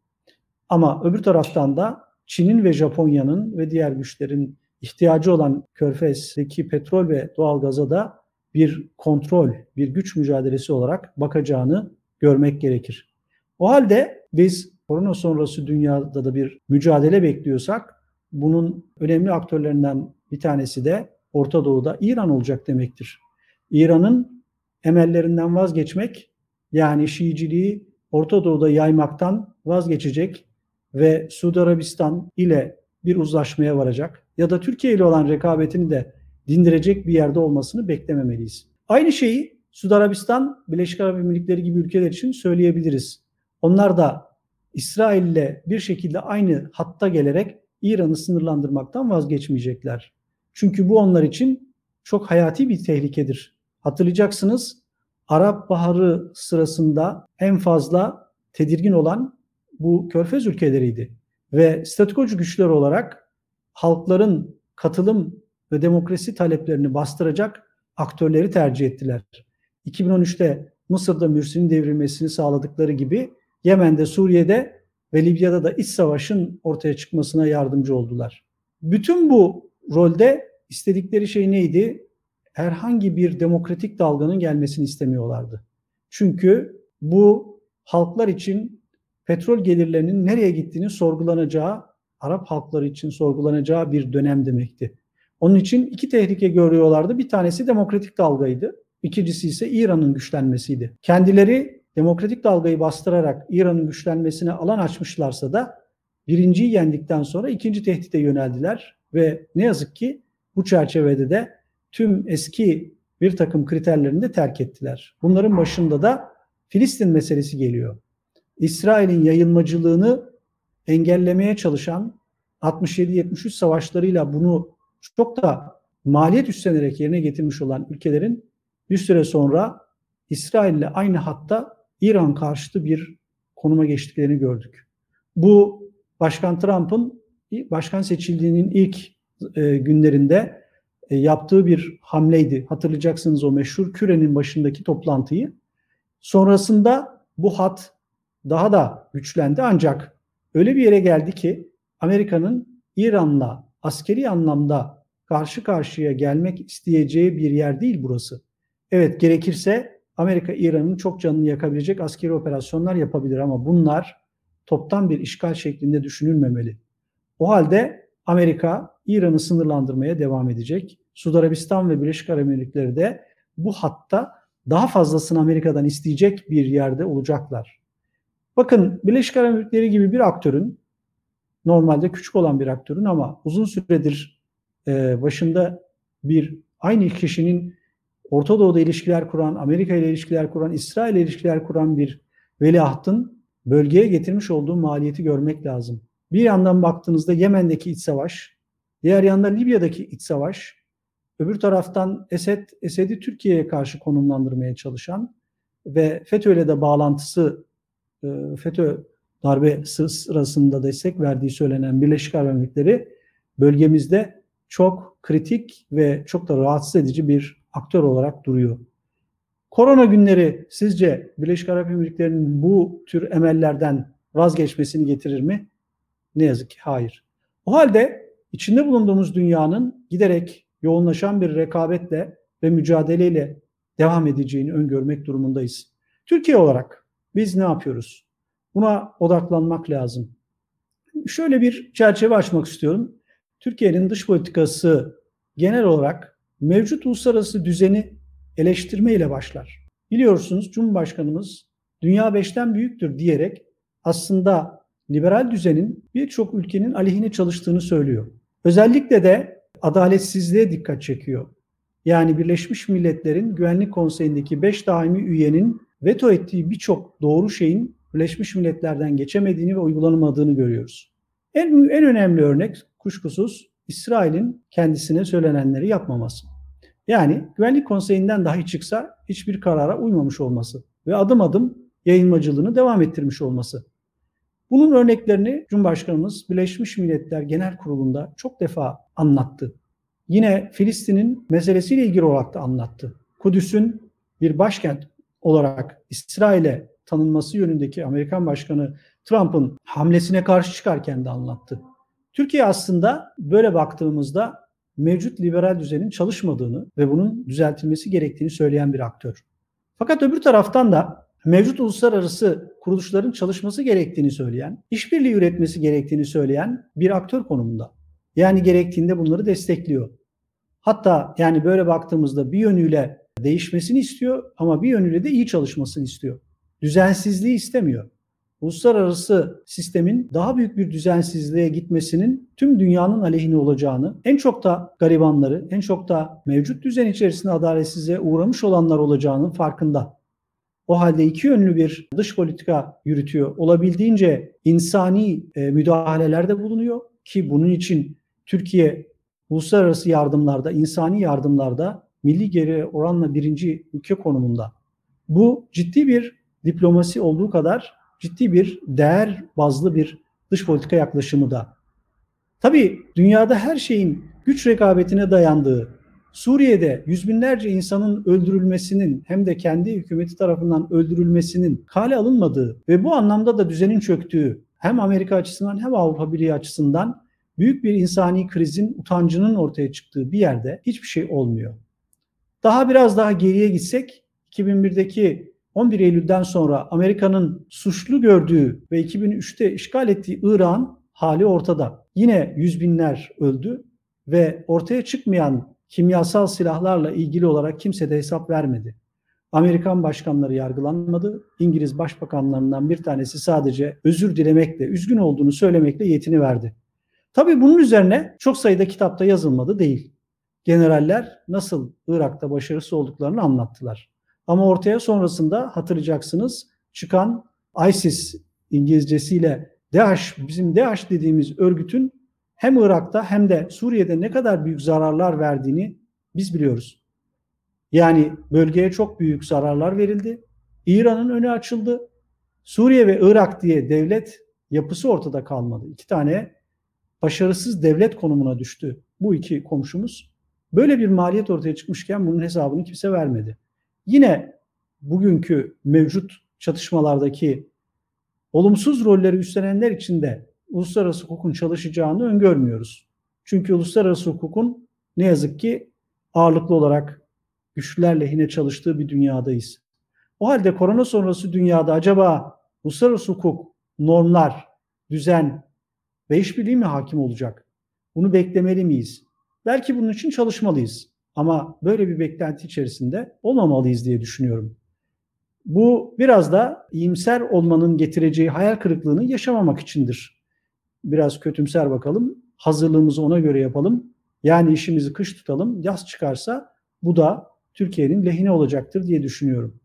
Ama öbür taraftan da Çin'in ve Japonya'nın ve diğer güçlerin ihtiyacı olan Körfez'deki petrol ve doğalgaza da bir kontrol, bir güç mücadelesi olarak bakacağını görmek gerekir. O halde biz korona sonrası dünyada da bir mücadele bekliyorsak bunun önemli aktörlerinden bir tanesi de Orta Doğu'da İran olacak demektir. İran'ın emellerinden vazgeçmek yani Şiiciliği Orta Doğu'da yaymaktan vazgeçecek ve Suudi Arabistan ile bir uzlaşmaya varacak ya da Türkiye ile olan rekabetini de dindirecek bir yerde olmasını beklememeliyiz. Aynı şeyi Suudi Arabistan, Birleşik Arap Emirlikleri gibi ülkeler için söyleyebiliriz. Onlar da İsrail ile bir şekilde aynı hatta gelerek İran'ı sınırlandırmaktan vazgeçmeyecekler. Çünkü bu onlar için çok hayati bir tehlikedir. Hatırlayacaksınız Arap Baharı sırasında en fazla tedirgin olan bu körfez ülkeleriydi. Ve statikocu güçler olarak halkların katılım ve demokrasi taleplerini bastıracak aktörleri tercih ettiler. 2013'te Mısır'da Mürsi'nin devrilmesini sağladıkları gibi Yemen'de, Suriye'de ve Libya'da da iç savaşın ortaya çıkmasına yardımcı oldular. Bütün bu rolde istedikleri şey neydi? Herhangi bir demokratik dalganın gelmesini istemiyorlardı. Çünkü bu halklar için petrol gelirlerinin nereye gittiğini sorgulanacağı, Arap halkları için sorgulanacağı bir dönem demekti. Onun için iki tehlike görüyorlardı. Bir tanesi demokratik dalgaydı. İkincisi ise İran'ın güçlenmesiydi. Kendileri demokratik dalgayı bastırarak İran'ın güçlenmesine alan açmışlarsa da birinciyi yendikten sonra ikinci tehdite yöneldiler ve ne yazık ki bu çerçevede de tüm eski bir takım kriterlerini de terk ettiler. Bunların başında da Filistin meselesi geliyor. İsrail'in yayılmacılığını engellemeye çalışan 67-73 savaşlarıyla bunu çok da maliyet üstlenerek yerine getirmiş olan ülkelerin bir süre sonra İsrail ile aynı hatta İran karşıtı bir konuma geçtiklerini gördük. Bu Başkan Trump'ın başkan seçildiğinin ilk e, günlerinde e, yaptığı bir hamleydi. Hatırlayacaksınız o meşhur kürenin başındaki toplantıyı. Sonrasında bu hat daha da güçlendi ancak öyle bir yere geldi ki Amerika'nın İran'la askeri anlamda karşı karşıya gelmek isteyeceği bir yer değil burası. Evet gerekirse Amerika İran'ın çok canını yakabilecek askeri operasyonlar yapabilir ama bunlar toptan bir işgal şeklinde düşünülmemeli. O halde Amerika İran'ı sınırlandırmaya devam edecek. Suudi Arabistan ve Birleşik Arap Emirlikleri de bu hatta daha fazlasını Amerika'dan isteyecek bir yerde olacaklar. Bakın Birleşik Arap Emirlikleri gibi bir aktörün normalde küçük olan bir aktörün ama uzun süredir e, başında bir aynı kişinin Orta Doğu'da ilişkiler kuran, Amerika ile ilişkiler kuran, İsrail ile ilişkiler kuran bir veliahtın bölgeye getirmiş olduğu maliyeti görmek lazım. Bir yandan baktığınızda Yemen'deki iç savaş, diğer yanda Libya'daki iç savaş, öbür taraftan Esed, Esed'i Türkiye'ye karşı konumlandırmaya çalışan ve FETÖ ile de bağlantısı, e, FETÖ darbe sırasında destek verdiği söylenen Birleşik Arap Emirlikleri bölgemizde çok kritik ve çok da rahatsız edici bir aktör olarak duruyor. Korona günleri sizce Birleşik Arap Emirlikleri'nin bu tür emellerden vazgeçmesini getirir mi? Ne yazık ki hayır. O halde içinde bulunduğumuz dünyanın giderek yoğunlaşan bir rekabetle ve mücadeleyle devam edeceğini öngörmek durumundayız. Türkiye olarak biz ne yapıyoruz? Buna odaklanmak lazım. Şöyle bir çerçeve açmak istiyorum. Türkiye'nin dış politikası genel olarak mevcut uluslararası düzeni eleştirme ile başlar. Biliyorsunuz Cumhurbaşkanımız dünya beşten büyüktür diyerek aslında liberal düzenin birçok ülkenin aleyhine çalıştığını söylüyor. Özellikle de adaletsizliğe dikkat çekiyor. Yani Birleşmiş Milletler'in Güvenlik Konseyi'ndeki 5 daimi üyenin veto ettiği birçok doğru şeyin Birleşmiş Milletler'den geçemediğini ve uygulanamadığını görüyoruz. En, en önemli örnek kuşkusuz İsrail'in kendisine söylenenleri yapmaması. Yani Güvenlik Konseyi'nden dahi çıksa hiçbir karara uymamış olması ve adım adım yayınmacılığını devam ettirmiş olması. Bunun örneklerini Cumhurbaşkanımız Birleşmiş Milletler Genel Kurulu'nda çok defa anlattı. Yine Filistin'in meselesiyle ilgili olarak da anlattı. Kudüs'ün bir başkent olarak İsrail'e tanınması yönündeki Amerikan Başkanı Trump'ın hamlesine karşı çıkarken de anlattı. Türkiye aslında böyle baktığımızda mevcut liberal düzenin çalışmadığını ve bunun düzeltilmesi gerektiğini söyleyen bir aktör. Fakat öbür taraftan da mevcut uluslararası kuruluşların çalışması gerektiğini söyleyen, işbirliği üretmesi gerektiğini söyleyen bir aktör konumunda. Yani gerektiğinde bunları destekliyor. Hatta yani böyle baktığımızda bir yönüyle değişmesini istiyor ama bir yönüyle de iyi çalışmasını istiyor. Düzensizliği istemiyor. Uluslararası sistemin daha büyük bir düzensizliğe gitmesinin tüm dünyanın aleyhine olacağını, en çok da garibanları, en çok da mevcut düzen içerisinde adaletsizliğe uğramış olanlar olacağının farkında. O halde iki yönlü bir dış politika yürütüyor. Olabildiğince insani e, müdahalelerde bulunuyor ki bunun için Türkiye uluslararası yardımlarda, insani yardımlarda milli geri oranla birinci ülke konumunda. Bu ciddi bir diplomasi olduğu kadar ciddi bir değer bazlı bir dış politika yaklaşımı da. Tabii dünyada her şeyin güç rekabetine dayandığı, Suriye'de yüz binlerce insanın öldürülmesinin hem de kendi hükümeti tarafından öldürülmesinin kale alınmadığı ve bu anlamda da düzenin çöktüğü hem Amerika açısından hem Avrupa Birliği açısından büyük bir insani krizin utancının ortaya çıktığı bir yerde hiçbir şey olmuyor. Daha biraz daha geriye gitsek 2001'deki 11 Eylül'den sonra Amerika'nın suçlu gördüğü ve 2003'te işgal ettiği İran hali ortada. Yine yüz binler öldü ve ortaya çıkmayan kimyasal silahlarla ilgili olarak kimse de hesap vermedi. Amerikan başkanları yargılanmadı. İngiliz başbakanlarından bir tanesi sadece özür dilemekle, üzgün olduğunu söylemekle yetini verdi. Tabii bunun üzerine çok sayıda kitapta yazılmadı değil. Generaller nasıl Irak'ta başarısız olduklarını anlattılar. Ama ortaya sonrasında hatırlayacaksınız çıkan ISIS İngilizcesiyle DAEŞ, bizim DAEŞ dediğimiz örgütün hem Irak'ta hem de Suriye'de ne kadar büyük zararlar verdiğini biz biliyoruz. Yani bölgeye çok büyük zararlar verildi. İran'ın önü açıldı. Suriye ve Irak diye devlet yapısı ortada kalmadı. İki tane başarısız devlet konumuna düştü bu iki komşumuz. Böyle bir maliyet ortaya çıkmışken bunun hesabını kimse vermedi. Yine bugünkü mevcut çatışmalardaki olumsuz rolleri üstlenenler için de uluslararası hukukun çalışacağını öngörmüyoruz. Çünkü uluslararası hukukun ne yazık ki ağırlıklı olarak güçlüler lehine çalıştığı bir dünyadayız. O halde korona sonrası dünyada acaba uluslararası hukuk, normlar, düzen ve işbirliği mi hakim olacak? Bunu beklemeli miyiz? Belki bunun için çalışmalıyız. Ama böyle bir beklenti içerisinde olmamalıyız diye düşünüyorum. Bu biraz da iyimser olmanın getireceği hayal kırıklığını yaşamamak içindir. Biraz kötümser bakalım. Hazırlığımızı ona göre yapalım. Yani işimizi kış tutalım. Yaz çıkarsa bu da Türkiye'nin lehine olacaktır diye düşünüyorum.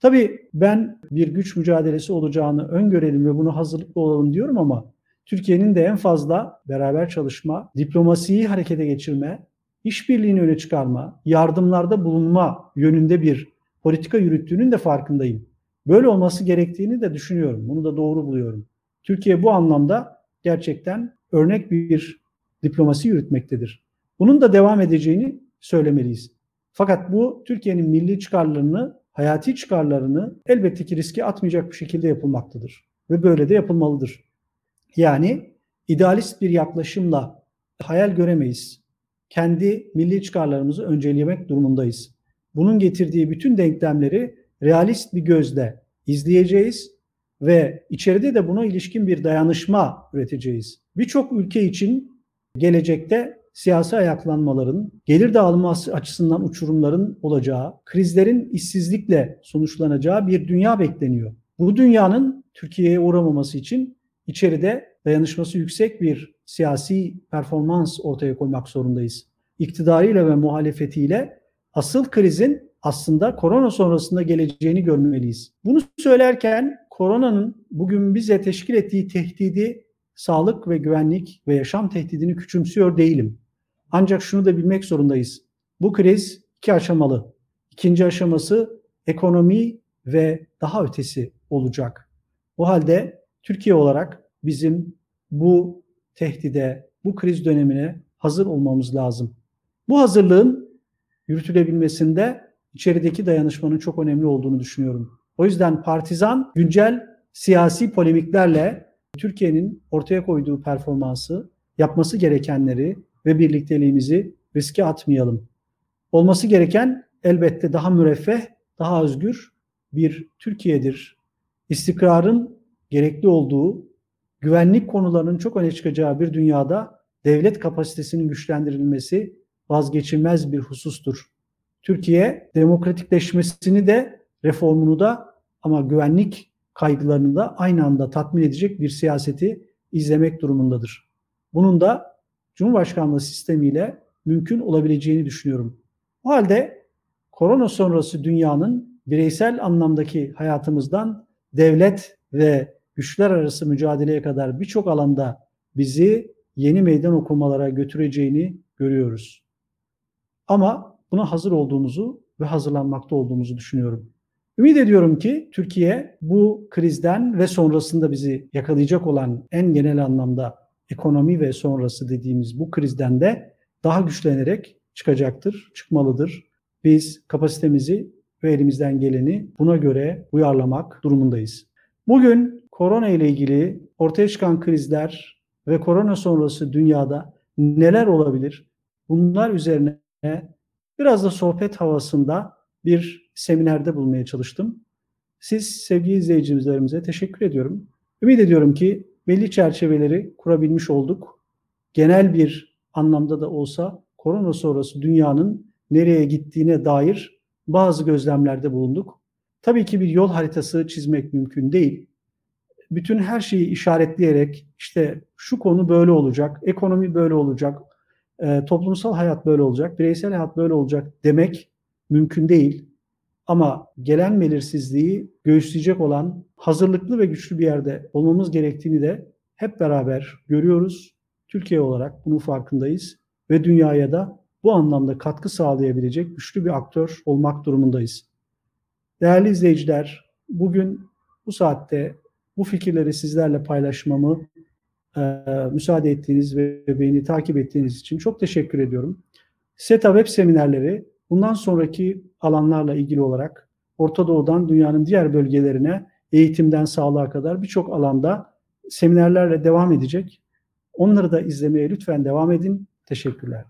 Tabii ben bir güç mücadelesi olacağını öngörelim ve bunu hazırlıklı olalım diyorum ama Türkiye'nin de en fazla beraber çalışma, diplomasiyi harekete geçirme, işbirliğini öne çıkarma, yardımlarda bulunma yönünde bir politika yürüttüğünün de farkındayım. Böyle olması gerektiğini de düşünüyorum. Bunu da doğru buluyorum. Türkiye bu anlamda gerçekten örnek bir diplomasi yürütmektedir. Bunun da devam edeceğini söylemeliyiz. Fakat bu Türkiye'nin milli çıkarlarını, hayati çıkarlarını elbette ki riske atmayacak bir şekilde yapılmaktadır. Ve böyle de yapılmalıdır. Yani idealist bir yaklaşımla hayal göremeyiz. Kendi milli çıkarlarımızı öncelemek durumundayız. Bunun getirdiği bütün denklemleri realist bir gözle izleyeceğiz ve içeride de buna ilişkin bir dayanışma üreteceğiz. Birçok ülke için gelecekte siyasi ayaklanmaların, gelir dağılımı açısından uçurumların olacağı, krizlerin işsizlikle sonuçlanacağı bir dünya bekleniyor. Bu dünyanın Türkiye'ye uğramaması için içeride dayanışması yüksek bir siyasi performans ortaya koymak zorundayız. İktidarıyla ve muhalefetiyle asıl krizin aslında korona sonrasında geleceğini görmeliyiz. Bunu söylerken koronanın bugün bize teşkil ettiği tehdidi sağlık ve güvenlik ve yaşam tehdidini küçümsüyor değilim. Ancak şunu da bilmek zorundayız. Bu kriz iki aşamalı. İkinci aşaması ekonomi ve daha ötesi olacak. O halde Türkiye olarak bizim bu tehdide, bu kriz dönemine hazır olmamız lazım. Bu hazırlığın yürütülebilmesinde içerideki dayanışmanın çok önemli olduğunu düşünüyorum. O yüzden partizan, güncel siyasi polemiklerle Türkiye'nin ortaya koyduğu performansı, yapması gerekenleri ve birlikteliğimizi riske atmayalım. Olması gereken elbette daha müreffeh, daha özgür bir Türkiye'dir. İstikrarın gerekli olduğu, güvenlik konularının çok öne çıkacağı bir dünyada devlet kapasitesinin güçlendirilmesi vazgeçilmez bir husustur. Türkiye demokratikleşmesini de reformunu da ama güvenlik kaygılarını da aynı anda tatmin edecek bir siyaseti izlemek durumundadır. Bunun da Cumhurbaşkanlığı sistemiyle mümkün olabileceğini düşünüyorum. O halde korona sonrası dünyanın bireysel anlamdaki hayatımızdan devlet ve güçler arası mücadeleye kadar birçok alanda bizi yeni meydan okumalara götüreceğini görüyoruz. Ama buna hazır olduğumuzu ve hazırlanmakta olduğumuzu düşünüyorum. Ümit ediyorum ki Türkiye bu krizden ve sonrasında bizi yakalayacak olan en genel anlamda ekonomi ve sonrası dediğimiz bu krizden de daha güçlenerek çıkacaktır, çıkmalıdır. Biz kapasitemizi ve elimizden geleni buna göre uyarlamak durumundayız. Bugün korona ile ilgili ortaya çıkan krizler ve korona sonrası dünyada neler olabilir? Bunlar üzerine biraz da sohbet havasında bir seminerde bulmaya çalıştım. Siz sevgili izleyicilerimize teşekkür ediyorum. Ümit ediyorum ki belli çerçeveleri kurabilmiş olduk. Genel bir anlamda da olsa korona sonrası dünyanın nereye gittiğine dair bazı gözlemlerde bulunduk. Tabii ki bir yol haritası çizmek mümkün değil. Bütün her şeyi işaretleyerek işte şu konu böyle olacak, ekonomi böyle olacak, e, toplumsal hayat böyle olacak, bireysel hayat böyle olacak demek mümkün değil. Ama gelen belirsizliği göğüsleyecek olan hazırlıklı ve güçlü bir yerde olmamız gerektiğini de hep beraber görüyoruz. Türkiye olarak bunun farkındayız ve dünyaya da bu anlamda katkı sağlayabilecek güçlü bir aktör olmak durumundayız. Değerli izleyiciler, bugün bu saatte bu fikirleri sizlerle paylaşmamı e, müsaade ettiğiniz ve beni takip ettiğiniz için çok teşekkür ediyorum. SETA web seminerleri bundan sonraki alanlarla ilgili olarak Orta Doğu'dan dünyanın diğer bölgelerine eğitimden sağlığa kadar birçok alanda seminerlerle devam edecek. Onları da izlemeye lütfen devam edin. Teşekkürler.